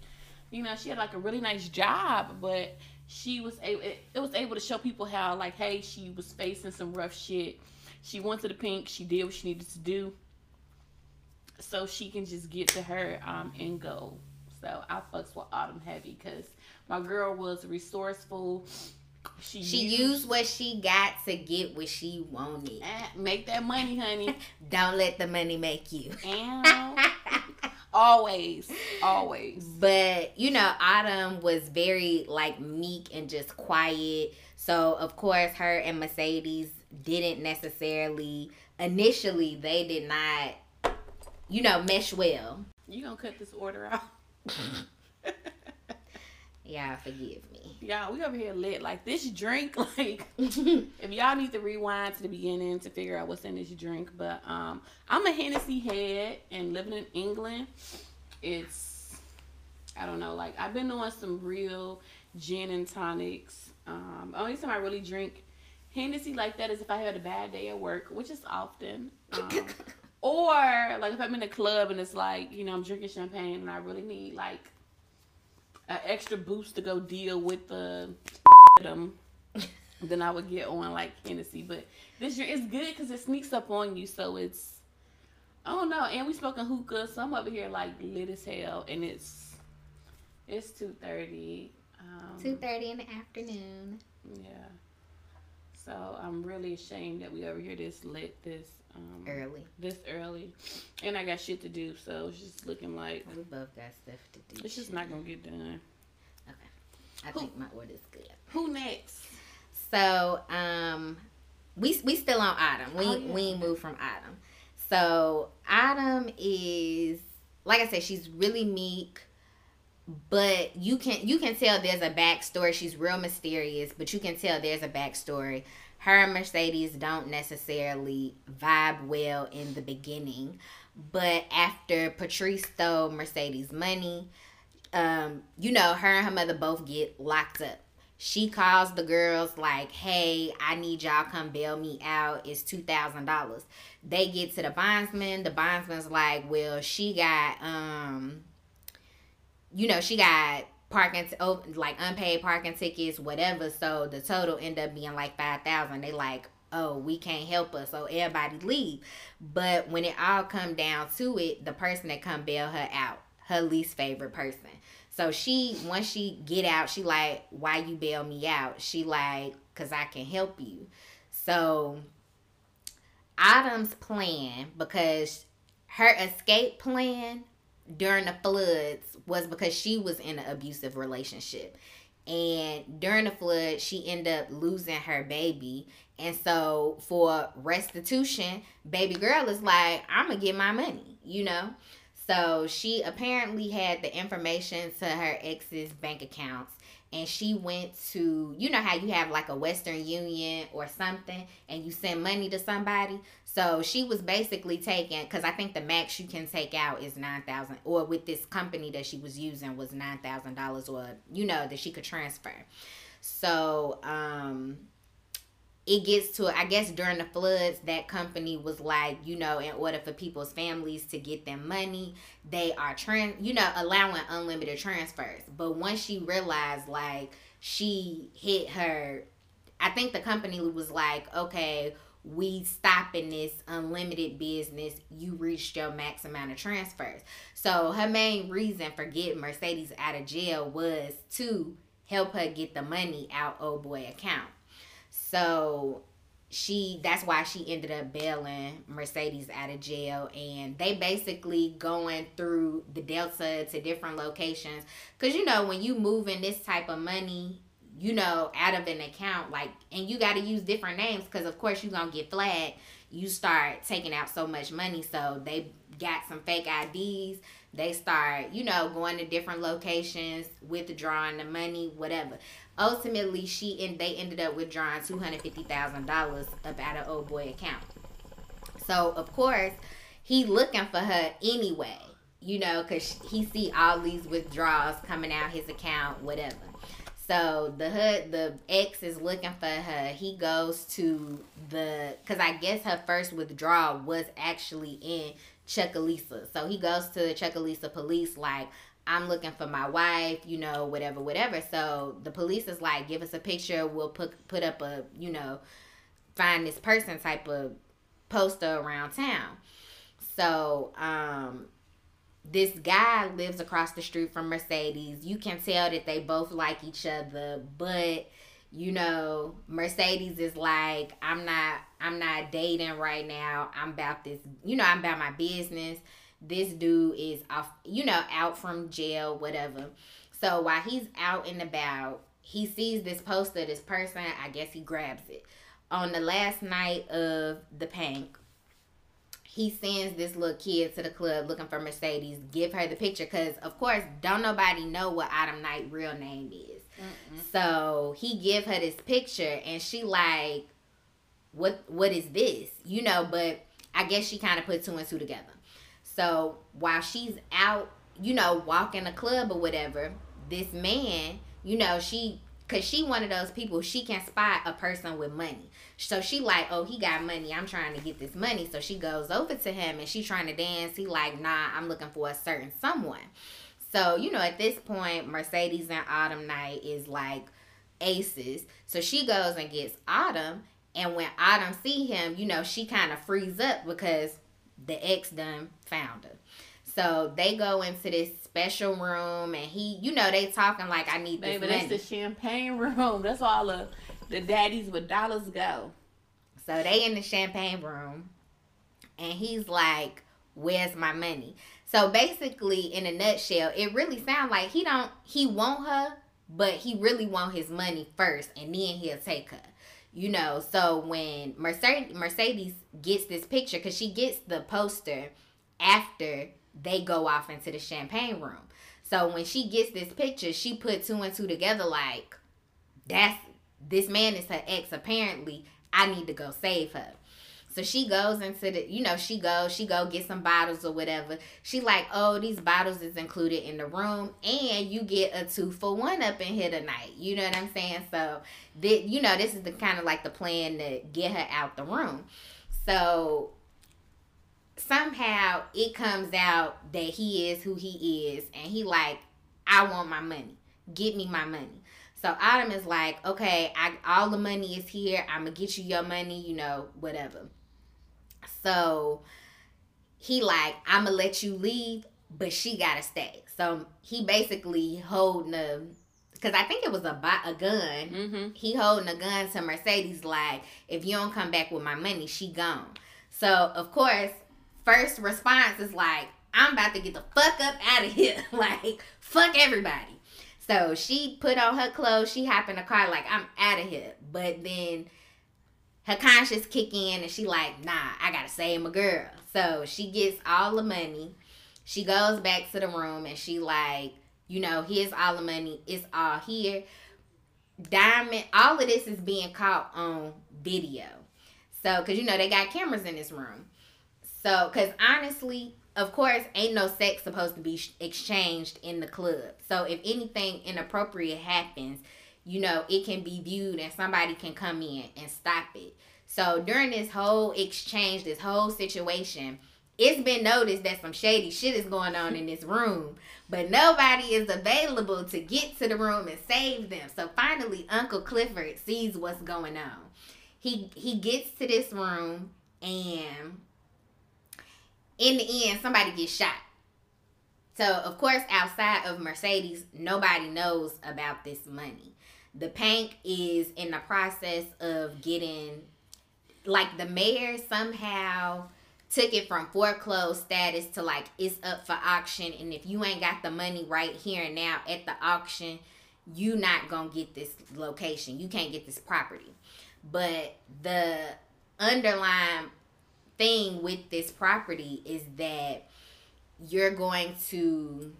you know, she had like a really nice job, but she was able it, it was able to show people how like hey she was facing some rough shit. She went to the Pynk. She did what she needed to do. So she can just get to her um end goal so i fucks with autumn heavy because my girl was resourceful she, she used, used, what she got to get what she wanted. Eh, make that money, honey. [laughs] Don't let the money make you. [laughs] always, always. But you know, Autumn was very like meek and just quiet. So of course, her and Mercedes didn't necessarily initially. They did not, you know, mesh well. You gonna cut this order out? Y'all forgive me. Y'all, we over here lit. Like this drink, [laughs] like [laughs] if y'all need to rewind to the beginning to figure out what's in this drink. But um I'm a Hennessy head and living in England, it's I don't know, like I've been doing some real gin and tonics. Um only time I really drink Hennessy like that is if I had a bad day at work, which is often. [laughs] Um, or like if I'm in a club and it's like, you know, I'm drinking champagne and I really need like an extra boost to go deal with the them, [laughs] then I would get on like Hennessy. But this year it's good because it sneaks up on you, so it's I don't know. And we smoking hookah, so I'm over here like lit as hell, and it's it's two thirty. Um, two thirty in the afternoon. Yeah. So I'm really ashamed that we over here this lit this um, early. This early, and I got shit to do, so it's just looking like we both got stuff to do. It's just not gonna get done. Okay, I who, think my order's good. Who next? So, um, we we still on Autumn. We oh, yeah. we moved from Autumn. So Autumn is like I said, she's really meek but you can you can tell there's a backstory. She's real mysterious, but you can tell there's a backstory her and Mercedes don't necessarily vibe well in the beginning. But after Patrice stole Mercedes' money, um, you know, her and her mother both get locked up. She calls the girls like, "Hey, I need y'all come bail me out. It's two thousand dollars." They get to the bondsman. The bondsman's like, "Well, she got um, you know, she got parking oh, like unpaid parking tickets whatever so the total end up being like 5000 they like oh we can't help us so everybody leave. But when it all come down to it the person that come bail her out her least favorite person. So she once she get out she like why you bail me out? She like because i can help you. So autumn's plan because her escape plan during the floods was because she was in an abusive relationship. And during the flood, she ended up losing her baby. And so for restitution, baby girl is like, I'm going to get my money, you know? So she apparently had the information to her ex's bank accounts and she went to you know how you have like a western union or something and you send money to somebody so she was basically taking because i think the max you can take out is 9000 or with this company that she was using was $9000 or you know that she could transfer. So um it gets to I guess during the floods that company was like you know in order for people's families to get them money they are trans you know allowing unlimited transfers. But once she realized like she hit her I think the company was like okay we stopping this unlimited business you reached your max amount of transfers. So her main reason for getting Mercedes out of jail was to help her get the money out old boy account. So she that's why she ended up bailing Mercedes out of jail. And they basically going through the delta to different locations. Cuz you know when you move in this type of money you know out of an account like and you got to use different names cuz of course you're going to get flagged you start taking out so much money so they got some fake IDs they start you know going to different locations withdrawing the money whatever ultimately she and they ended up withdrawing $250,000 up out of old boy account. So of course, he looking for her anyway, you know, cause he see all these withdrawals coming out his account, whatever. So the hood, the ex is looking for her. He goes to the, cause I guess her first withdrawal was actually in Chucalissa. So he goes to the Chucalissa police like, I'm looking for my wife, you know, whatever, whatever. So the police is like, give us a picture. We'll put put up a, you know, find this person type of poster around town. So um, this guy lives across the street from Mercedes. You can tell that they both like each other, but you know, Mercedes is like, I'm not I'm not dating right now. I'm about this, you know, I'm about my business. This dude is off, you know, out from jail, whatever. So while he's out and about, he sees this poster, this person, I guess he grabs it. On the last night of the Pynk, he sends this little kid to the club looking for Mercedes, give her the picture, because of course, don't nobody know what Autumn Night real name is. Mm-mm. So he give her this picture, and she like, what What is this? You know, but I guess she kind of put two and two together. So while she's out, you know, walking the club or whatever, this man, you know, she Cause she one of those people she can spot a person with money. So she like, oh, he got money. I'm trying to get this money. So she goes over to him and she's trying to dance. He like, nah, I'm looking for a certain someone. So you know, at this point, Mercedes and Autumn Night is like aces. So she goes and gets Autumn, and when Autumn see him, you know, she kind of frees up because the ex done found her. So they go into this special room, and he, you know, they talking like, "I need Baby, this money." that's the champagne room. [laughs] That's all the the daddies with dollars go. So they in the champagne room, and he's like, "Where's my money?" So basically, in a nutshell, it really sounds like he don't he want her, but he really want his money first, and then he'll take her. You know, so when Mercedes Mercedes gets this picture, because she gets the poster after they go off into the champagne room. So when she gets this picture, she put two and two together like that's this man is her ex apparently. I need to go save her. So she goes into the, you know, she goes, she go get some bottles or whatever. She like, oh, these bottles is included in the room, and you get a two for one up in here tonight. You know what I'm saying? So, that you know, this is the kind of like the plan to get her out the room. So somehow it comes out that he is who he is and he like i want my money get me my money so autumn is like okay I, all the money is here i'm gonna get you your money you know whatever so he like i'm gonna let you leave but she gotta stay so he basically holding a because I think it was a a gun. Mm-hmm. He holding a gun to Mercedes, like if you don't come back with my money, she gone. So of course first response is like, I'm about to get the fuck up out of here. [laughs] like, fuck everybody. So she put on her clothes, she hop in the car, like, I'm out of here. But then her conscience kick in and she like, nah, I gotta save my girl. So she gets all the money. She goes back to the room and she like, you know, here's all the money. It's all here. Diamond, all of this is being caught on video. So, cause you know they got cameras in this room. So, because honestly, of course, ain't no sex supposed to be exchanged in the club. So, if anything inappropriate happens, you know, it can be viewed and somebody can come in and stop it. So, during this whole exchange, this whole situation, it's been noticed that some shady shit is going on in this room, but nobody is available to get to the room and save them. So finally, Uncle Clifford sees what's going on. He he gets to this room and in the end, somebody gets shot. So, of course, outside of Mercedes, nobody knows about this money. The Pynk is in the process of getting, like, the mayor somehow took it from foreclosed status to like it's up for auction and if you ain't got the money right here and now at the auction you not gonna get this location you can't get this property but the underlying thing with this property is that you're going to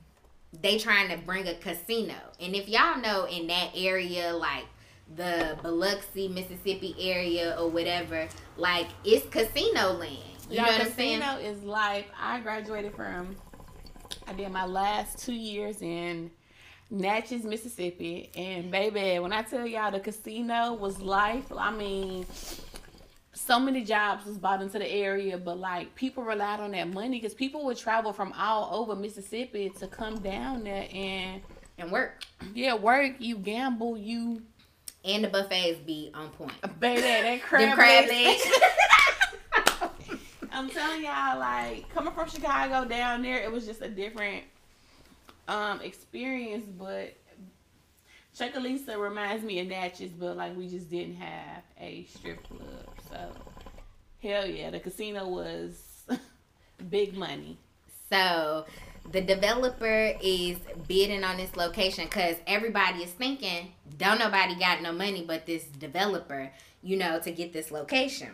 they trying to bring a casino. And if y'all know in that area like the Biloxi, Mississippi area or whatever, like it's casino land. You Y'all, know what I'm saying? Casino is life. I graduated from I did my last two years in Natchez, Mississippi, and baby, when I tell y'all the casino was life, I mean so many jobs was brought into the area, but like people relied on that money because people would travel from all over Mississippi to come down there and and work. Yeah, work. You gamble. You and the buffets be on point. [laughs] Baby, that crab, crab legs. [laughs] I'm telling y'all, like coming from Chicago down there, it was just a different um experience. But Chucalissa reminds me of Natchez, but like we just didn't have a strip club. So hell yeah, the casino was [laughs] big money. So the developer is bidding on this location because everybody is thinking, don't nobody got no money but this developer, you know, to get this location.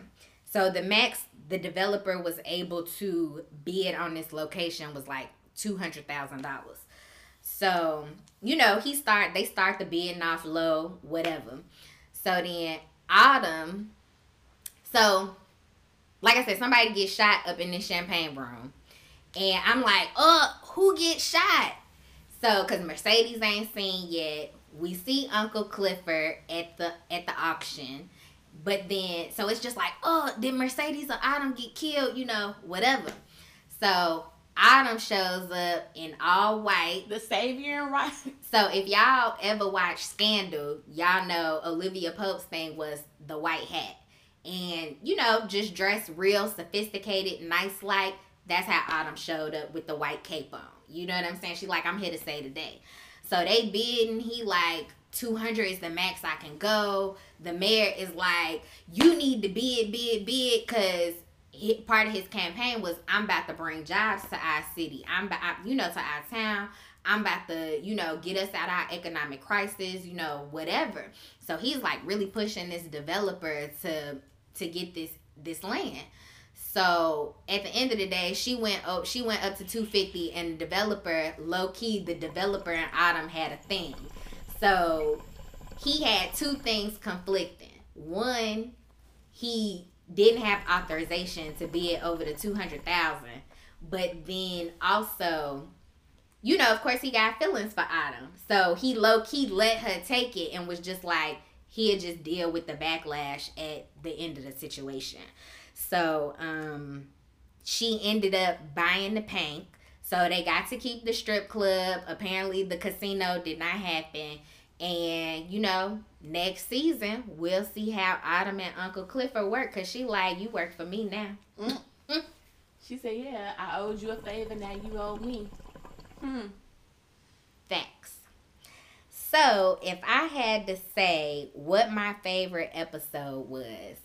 So the max the developer was able to bid on this location was like two hundred thousand dollars. So, you know, he start they start the bidding off low, whatever. So then Autumn, so like I said, somebody gets shot up in this champagne room. And I'm like, uh, who gets shot? So, cause Mercedes ain't seen yet. We see Uncle Clifford at the at the auction. But then, so it's just like, oh, did Mercedes or Autumn get killed? You know, whatever. So Autumn shows up in all white. The savior in white. [laughs] So if y'all ever watch Scandal, y'all know Olivia Pope's thing was the white hat. And, you know, just dressed real sophisticated, nice like. That's how Autumn showed up with the white cape on. You know what I'm saying? She like, I'm here to say today. So they bid and he like, 200 is the max I can go. The mayor is like, you need to bid, bid, bid, because part of his campaign was, I'm about to bring jobs to our city. I'm about, you know, to our town. I'm about to, you know, get us out of our economic crisis, you know, whatever. So he's like really pushing this developer to to get this this land. So at the end of the day, she went up. She went up to two fifty, and the developer, low key, the developer and Autumn had a thing. So he had two things conflicting. One, he didn't have authorization to bid over the two hundred thousand, but then also, you know, of course, he got feelings for Autumn, so he low key let her take it and was just like he'll just deal with the backlash at the end of the situation. So, um, she ended up buying the Pynk. so they got to keep the strip club. Apparently, the casino did not happen. And, you know, next season, we'll see how Autumn and Uncle Clifford work. Because she like, you work for me now. Mm. she said, yeah, I owed you a favor. Now you owe me. Hmm. Thanks. So, if I had to say what my favorite episode was,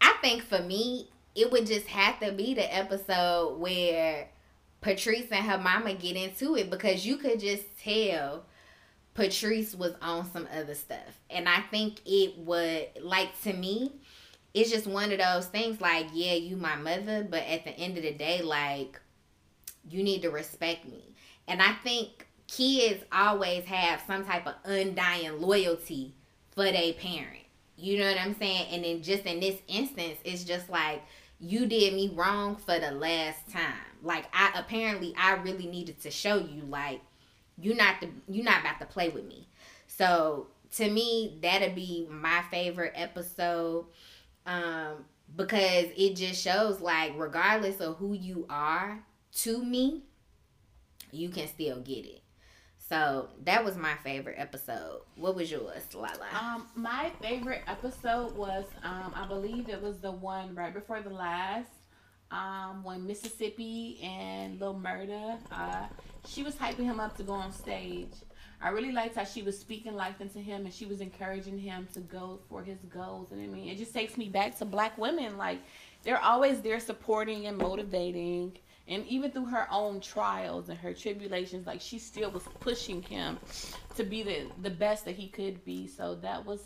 I think for me, it would just have to be the episode where Patrice and her mama get into it because you could just tell Patrice was on some other stuff. And I think it would, like, to me, it's just one of those things like, yeah, you my mother, but at the end of the day, like, you need to respect me. And I think kids always have some type of undying loyalty for their parent. You know what I'm saying? And then just in this instance, it's just like, you did me wrong for the last time. Like I apparently I really needed to show you like you're not the you're not about to play with me. So to me that'd be my favorite episode um because it just shows like regardless of who you are to me you can still get it so that was my favorite episode. What was yours, Lala? Um, my favorite episode was um, I believe it was the one right before the last. Um, when Mississippi and Lil Murda, uh, she was hyping him up to go on stage. I really liked how she was speaking life into him and she was encouraging him to go for his goals. And I mean, it just takes me back to black women. Like, they're always there supporting and motivating and even through her own trials and her tribulations like she still was pushing him to be the the best that he could be. So that was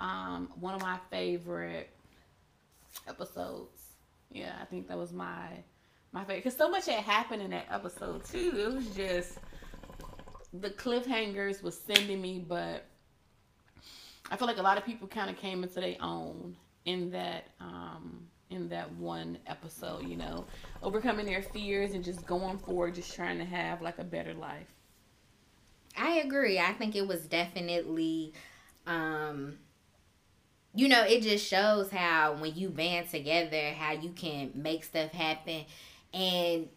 um one of my favorite episodes. Yeah i think that was my my favorite. Because so much had happened in that episode too. It was just the cliffhangers was sending me but i feel like a lot of people kind of came into their own in that um in that one episode, you know, overcoming their fears and just going forward, just trying to have like a better life. I agree. I think it was definitely, um, you know, it just shows how when you band together, how you can make stuff happen and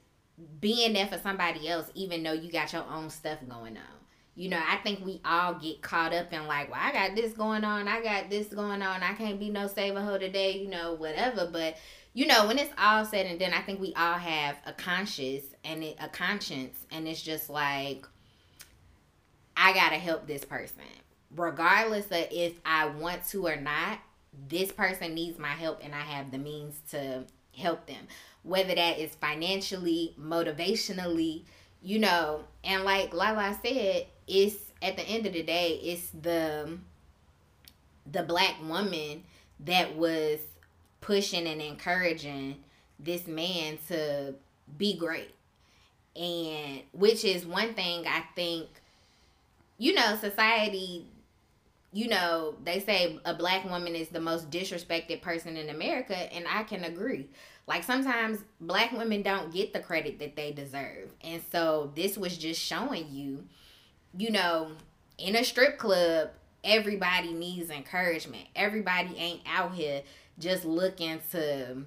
being there for somebody else, even though you got your own stuff going on. You know, I think we all get caught up in like, well, I got this going on, I got this going on, I can't be no saver hoe today, you know, whatever. But you know, when it's all said and done, I think we all have a conscience and it, a conscience, and it's just like, I gotta help this person, regardless of if I want to or not. This person needs my help, and I have the means to help them, whether that is financially, motivationally, you know. And like Lala said, it's at the end of the day, it's the the black woman that was pushing and encouraging this man to be great. And which is one thing I think, you know, society, you know, they say a black woman is the most disrespected person in America, and I can agree. Like sometimes black women don't get the credit that they deserve. And so this was just showing you, you know, in a strip club, everybody needs encouragement. Everybody ain't out here just looking to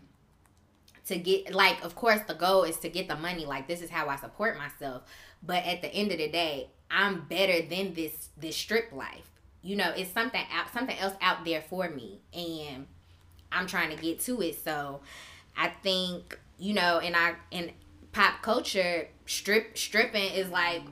to get like of course the goal is to get the money. Like this is how i support myself. But at the end of the day i'm better than this this strip life. You know it's something out something else out there for me and i'm trying to get to it. So i think you know in our in pop culture strip stripping is like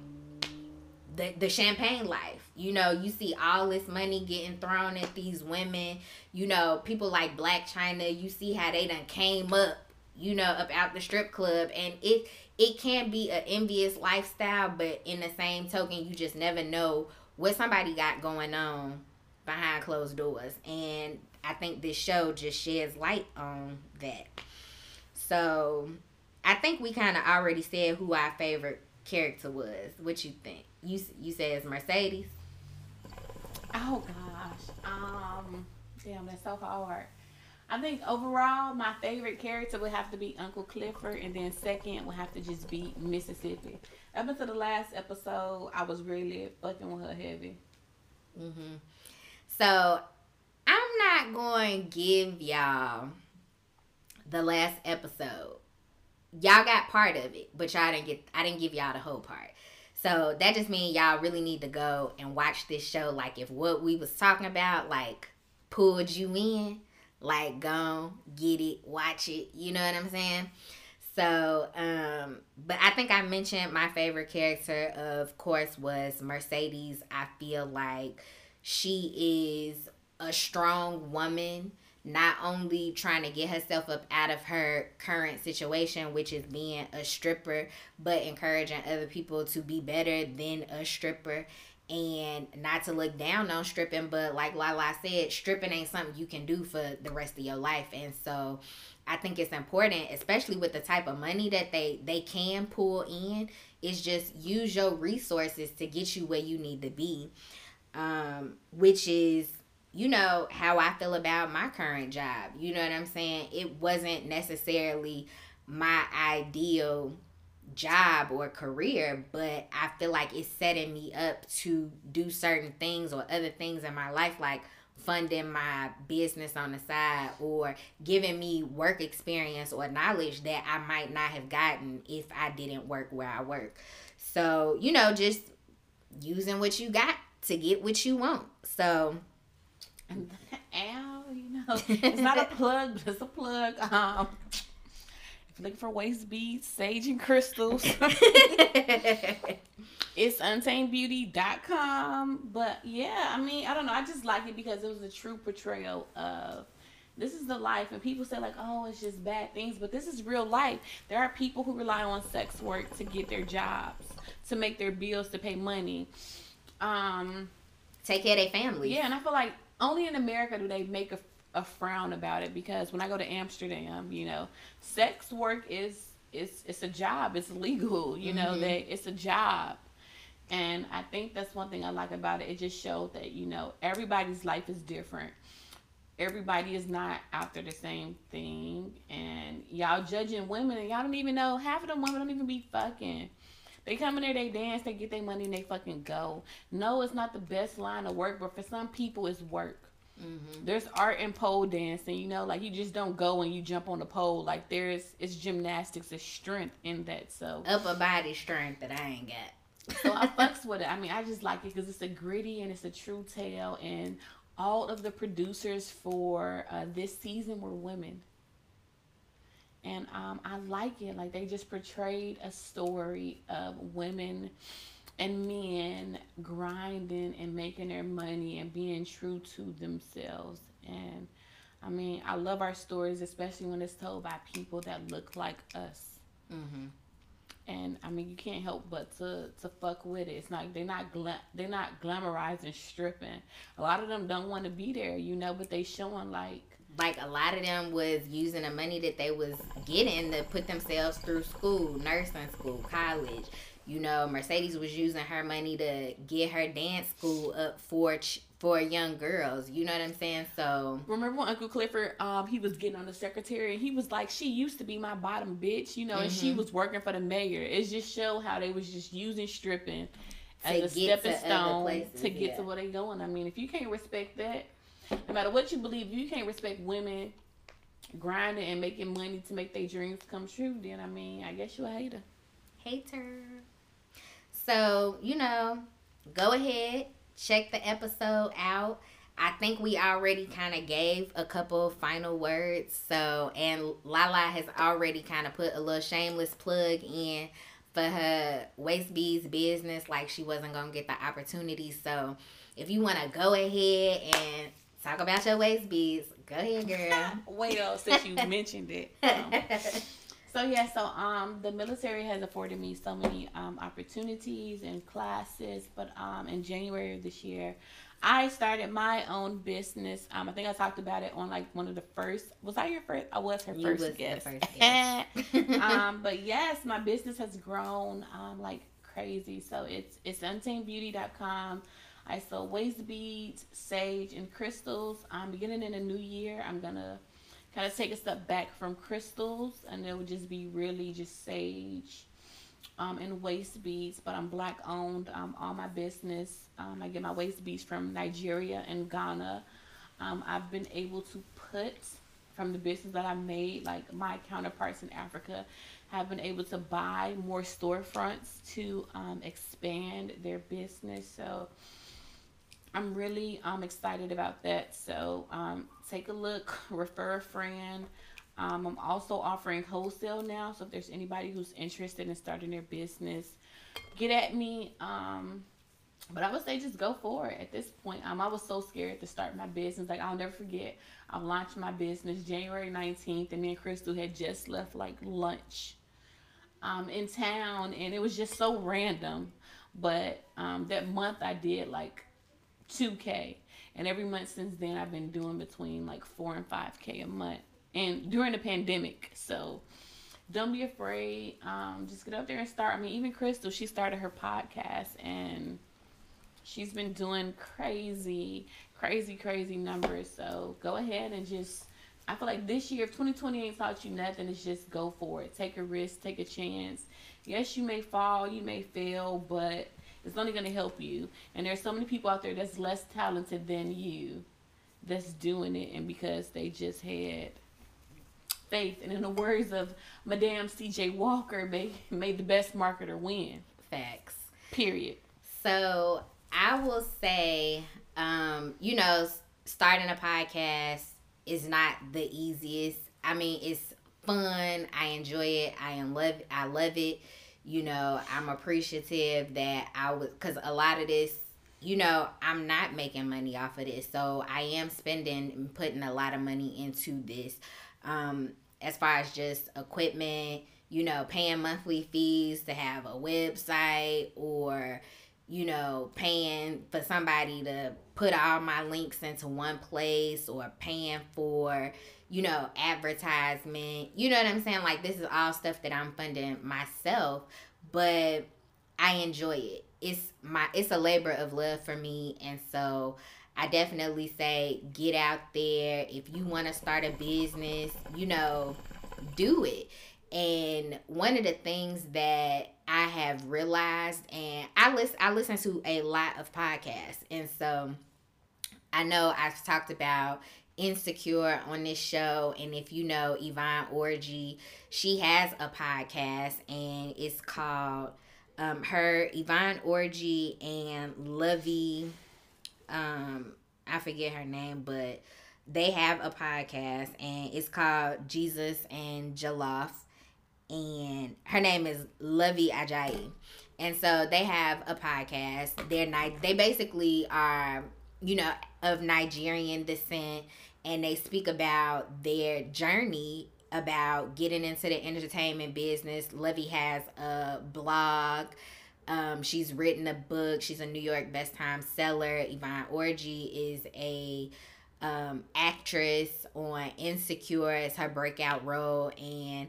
the the champagne life you know, you see all this money getting thrown at these women. You know, people like Blac Chyna, you see how they done came up, you know, up out the strip club. And it it can be an envious lifestyle, but in the same token, you just never know what somebody got going on behind closed doors. And I think this show just sheds light on that. So I think we kind of already said who our favorite character was. What you think? You you said it's Mercedes. Oh gosh. Um damn, that's so hard. I think overall my favorite character would have to be Uncle Clifford and then second would have to just be Mississippi. Up until the last episode I was really fucking with her heavy. Mhm. So I'm not going to give y'all the last episode. Y'all got part of it, but y'all didn't get I didn't give y'all the whole part. So that just means y'all really need to go and watch this show. Like if what we was talking about like pulled you in, like go get it, watch it. You know what I'm saying? So, um, but I think I mentioned my favorite character, of course, was Mercedes. I feel like she is a strong woman not only trying to get herself up out of her current situation, which is being a stripper, but encouraging other people to be better than a stripper and not to look down on stripping. But like Lala said, stripping ain't something you can do for the rest of your life. And so I think it's important, especially with the type of money that they they can pull in, is just use your resources to get you where you need to be. Um, which is you know how I feel about my current job. You know what I'm saying? It wasn't necessarily my ideal job or career, but I feel like it's setting me up to do certain things or other things in my life, like funding my business on the side or giving me work experience or knowledge that I might not have gotten if I didn't work where I work. So, you know, just using what you got to get what you want. So, [laughs] Ow, you know, it's not a plug, but it's a plug. Um, if you're looking for waist beads, sage and crystals, [laughs] it's untamedbeauty.com. But yeah, I mean, I don't know. I just like it because it was a true portrayal of this is the life and people say like oh it's just bad things but this is real life there are people who rely on sex work to get their jobs to make their bills to pay money um take care of their family yeah and i feel like only in America do they make a, a frown about it because when I go to Amsterdam, you know, sex work is it's it's a job. It's legal. You know, mm-hmm. they it's a job. And I think that's one thing I like about it. It just showed that, you know, everybody's life is different. Everybody is not after the same thing. And y'all judging women and y'all don't even know half of them women don't even be fucking. They come in there, they dance, they get their money, and they fucking go. No, it's not the best line of work, but for some people, it's work. Mm-hmm. There's art in pole dancing, you know, like you just don't go and you jump on the pole. Like there's it's gymnastics, there's strength in that. So upper body strength that I ain't got. so I fucks with it. I mean, I just like it because it's a gritty and it's a true tale, and all of the producers for uh, this season were women. And um, I like it. Like they just portrayed a story of women and men grinding and making their money and being true to themselves. And I mean, I love our stories, especially when it's told by people that look like us. Mm-hmm. And I mean, you can't help but to to fuck with it. It's not they're not gla- they're not glamorizing stripping. A lot of them don't want to be there, you know, but they showing like like a lot of them was using the money that they was getting to put themselves through school, nursing school, college you know, Mercedes was using her money to get her dance school up for ch- for young girls. You know what I'm saying? So remember when Uncle Clifford, um, he was getting on the secretary, and he was like, "She used to be my bottom bitch," you know, mm-hmm. and she mm-hmm. was working for the mayor. It just showed how they was just using stripping as a stepping stone places, to get yeah. to where they going. I mean, if you can't respect that, no matter what you believe, you can't respect women grinding and making money to make their dreams come true. Then I mean, I guess you a hater. Hater. So, you know, go ahead, check the episode out. I think we already kind of gave a couple final words. So, and Lala has already kind of put a little shameless plug in for her waist beads business, like she wasn't gonna get the opportunity. So, if you want to go ahead and talk about your waist beads, go ahead, girl. [laughs] well, since you [laughs] mentioned it. Um, so yeah, so um, the military has afforded me so many um, opportunities and classes. But um, in January of this year, I started my own business. Um, I think I talked about it on like one of the first. Was I your first? I was her you first was guest. First [laughs] guest. um, but yes, my business has grown um like crazy. So it's it's untamebeauty.com. I sell waist beads, sage, and crystals. I'm beginning in a new year. I'm gonna kind of take a step back from crystals and it would just be really just sage um, and waist beads but i'm black owned um, all my business um, i get my waist beads from nigeria and ghana um, i've been able to put from the business that i made like my counterparts in africa have been able to buy more storefronts to um, expand their business so I'm really um, excited about that. So um, take a look, refer a friend. Um, I'm also offering wholesale now. So if there's anybody who's interested in starting their business, get at me. Um, but I would say just go for it at this point. Um, I was so scared to start my business. Like I'll never forget. I launched my business January 19th, and me and Crystal had just left like lunch um, in town, and it was just so random. But um, that month I did like 2K. And every month since then, I've been doing between like 4 and 5K a month. And during the pandemic. So don't be afraid. Um, just get up there and start. I mean, even Crystal, she started her podcast and she's been doing crazy, crazy, crazy numbers. So go ahead and just. I feel like this year, if 2020 ain't taught you nothing, it's just go for it. Take a risk, take a chance. Yes, you may fall, you may fail, but it's only going to help you. And there's so many people out there that's less talented than you that's doing it and because they just had faith. And in the words of Madame C.J. Walker, may made the best marketer win. Facts. Period. So I will say, um, you know, starting a podcast is not the easiest. I mean, it's fun. I enjoy it. I am love. I love it you know, I'm appreciative that I was, because a lot of this, you know, I'm not making money off of this. So I am spending and putting a lot of money into this. Um, as far as just equipment, you know, paying monthly fees to have a website or, you know, paying for somebody to put all my links into one place or paying for, you know, advertisement. You know what I'm saying? Like this is all stuff that I'm funding myself, but I enjoy it. It's my it's a labor of love for me and so I definitely say get out there if you want to start a business, you know, do it. And one of the things that I have realized and I listen I listen to a lot of podcasts and so I know I've talked about Insecure on this show. And if you know Yvonne Orji, she has a podcast and it's called um, her, Yvonne Orji, and Luvvie. Um, I forget her name, but they have a podcast and it's called Jesus and Jollof. And her name is Luvvie Ajayi. And so they have a podcast. They're night. They basically are, you know, of Nigerian descent, and they speak about their journey about getting into the entertainment business. Luvvie has a blog. Um, she's written a book. She's a New York best time seller. Yvonne Orji is a um, actress on Insecure as her breakout role, and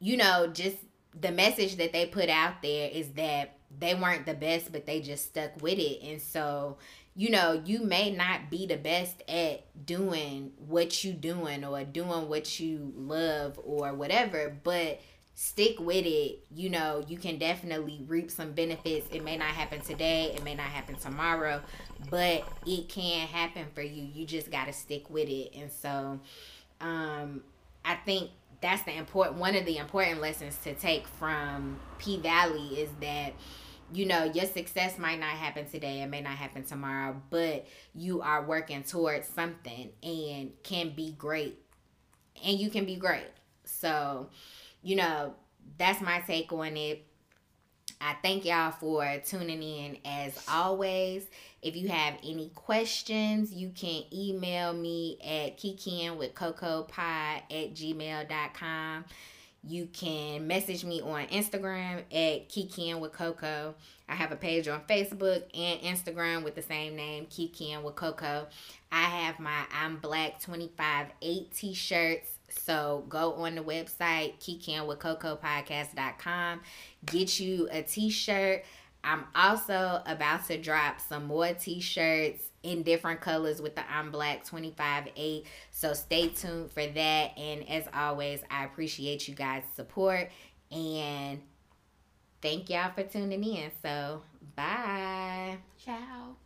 you know, just the message that they put out there is that they weren't the best, but they just stuck with it, and so you know, you may not be the best at doing what you doing or doing what you love or whatever, but stick with it. You know, you can definitely reap some benefits. It may not happen today, it may not happen tomorrow, but it can happen for you. You just got to stick with it. And so um I think that's the important one of the important lessons to take from P Valley is that you know, your success might not happen today, it may not happen tomorrow, but you are working towards something and can be great. And you can be great. So, you know, that's my take on it. I thank y'all for tuning in as always. If you have any questions, you can email me at kikian with coco at gmail.com. You can message me on Instagram at Kikian with Coco. I have a page on Facebook and Instagram with the same name, Kikian with Coco. I have my I'm Black 25 8 t-shirts. So go on the website, kikianwithcoco podcast.com. Get you a t-shirt. I'm also about to drop some more t-shirts in different colors with the I'm Black 25 8. So stay tuned for that. And as always, I appreciate you guys' support and thank y'all for tuning in. So bye. Ciao.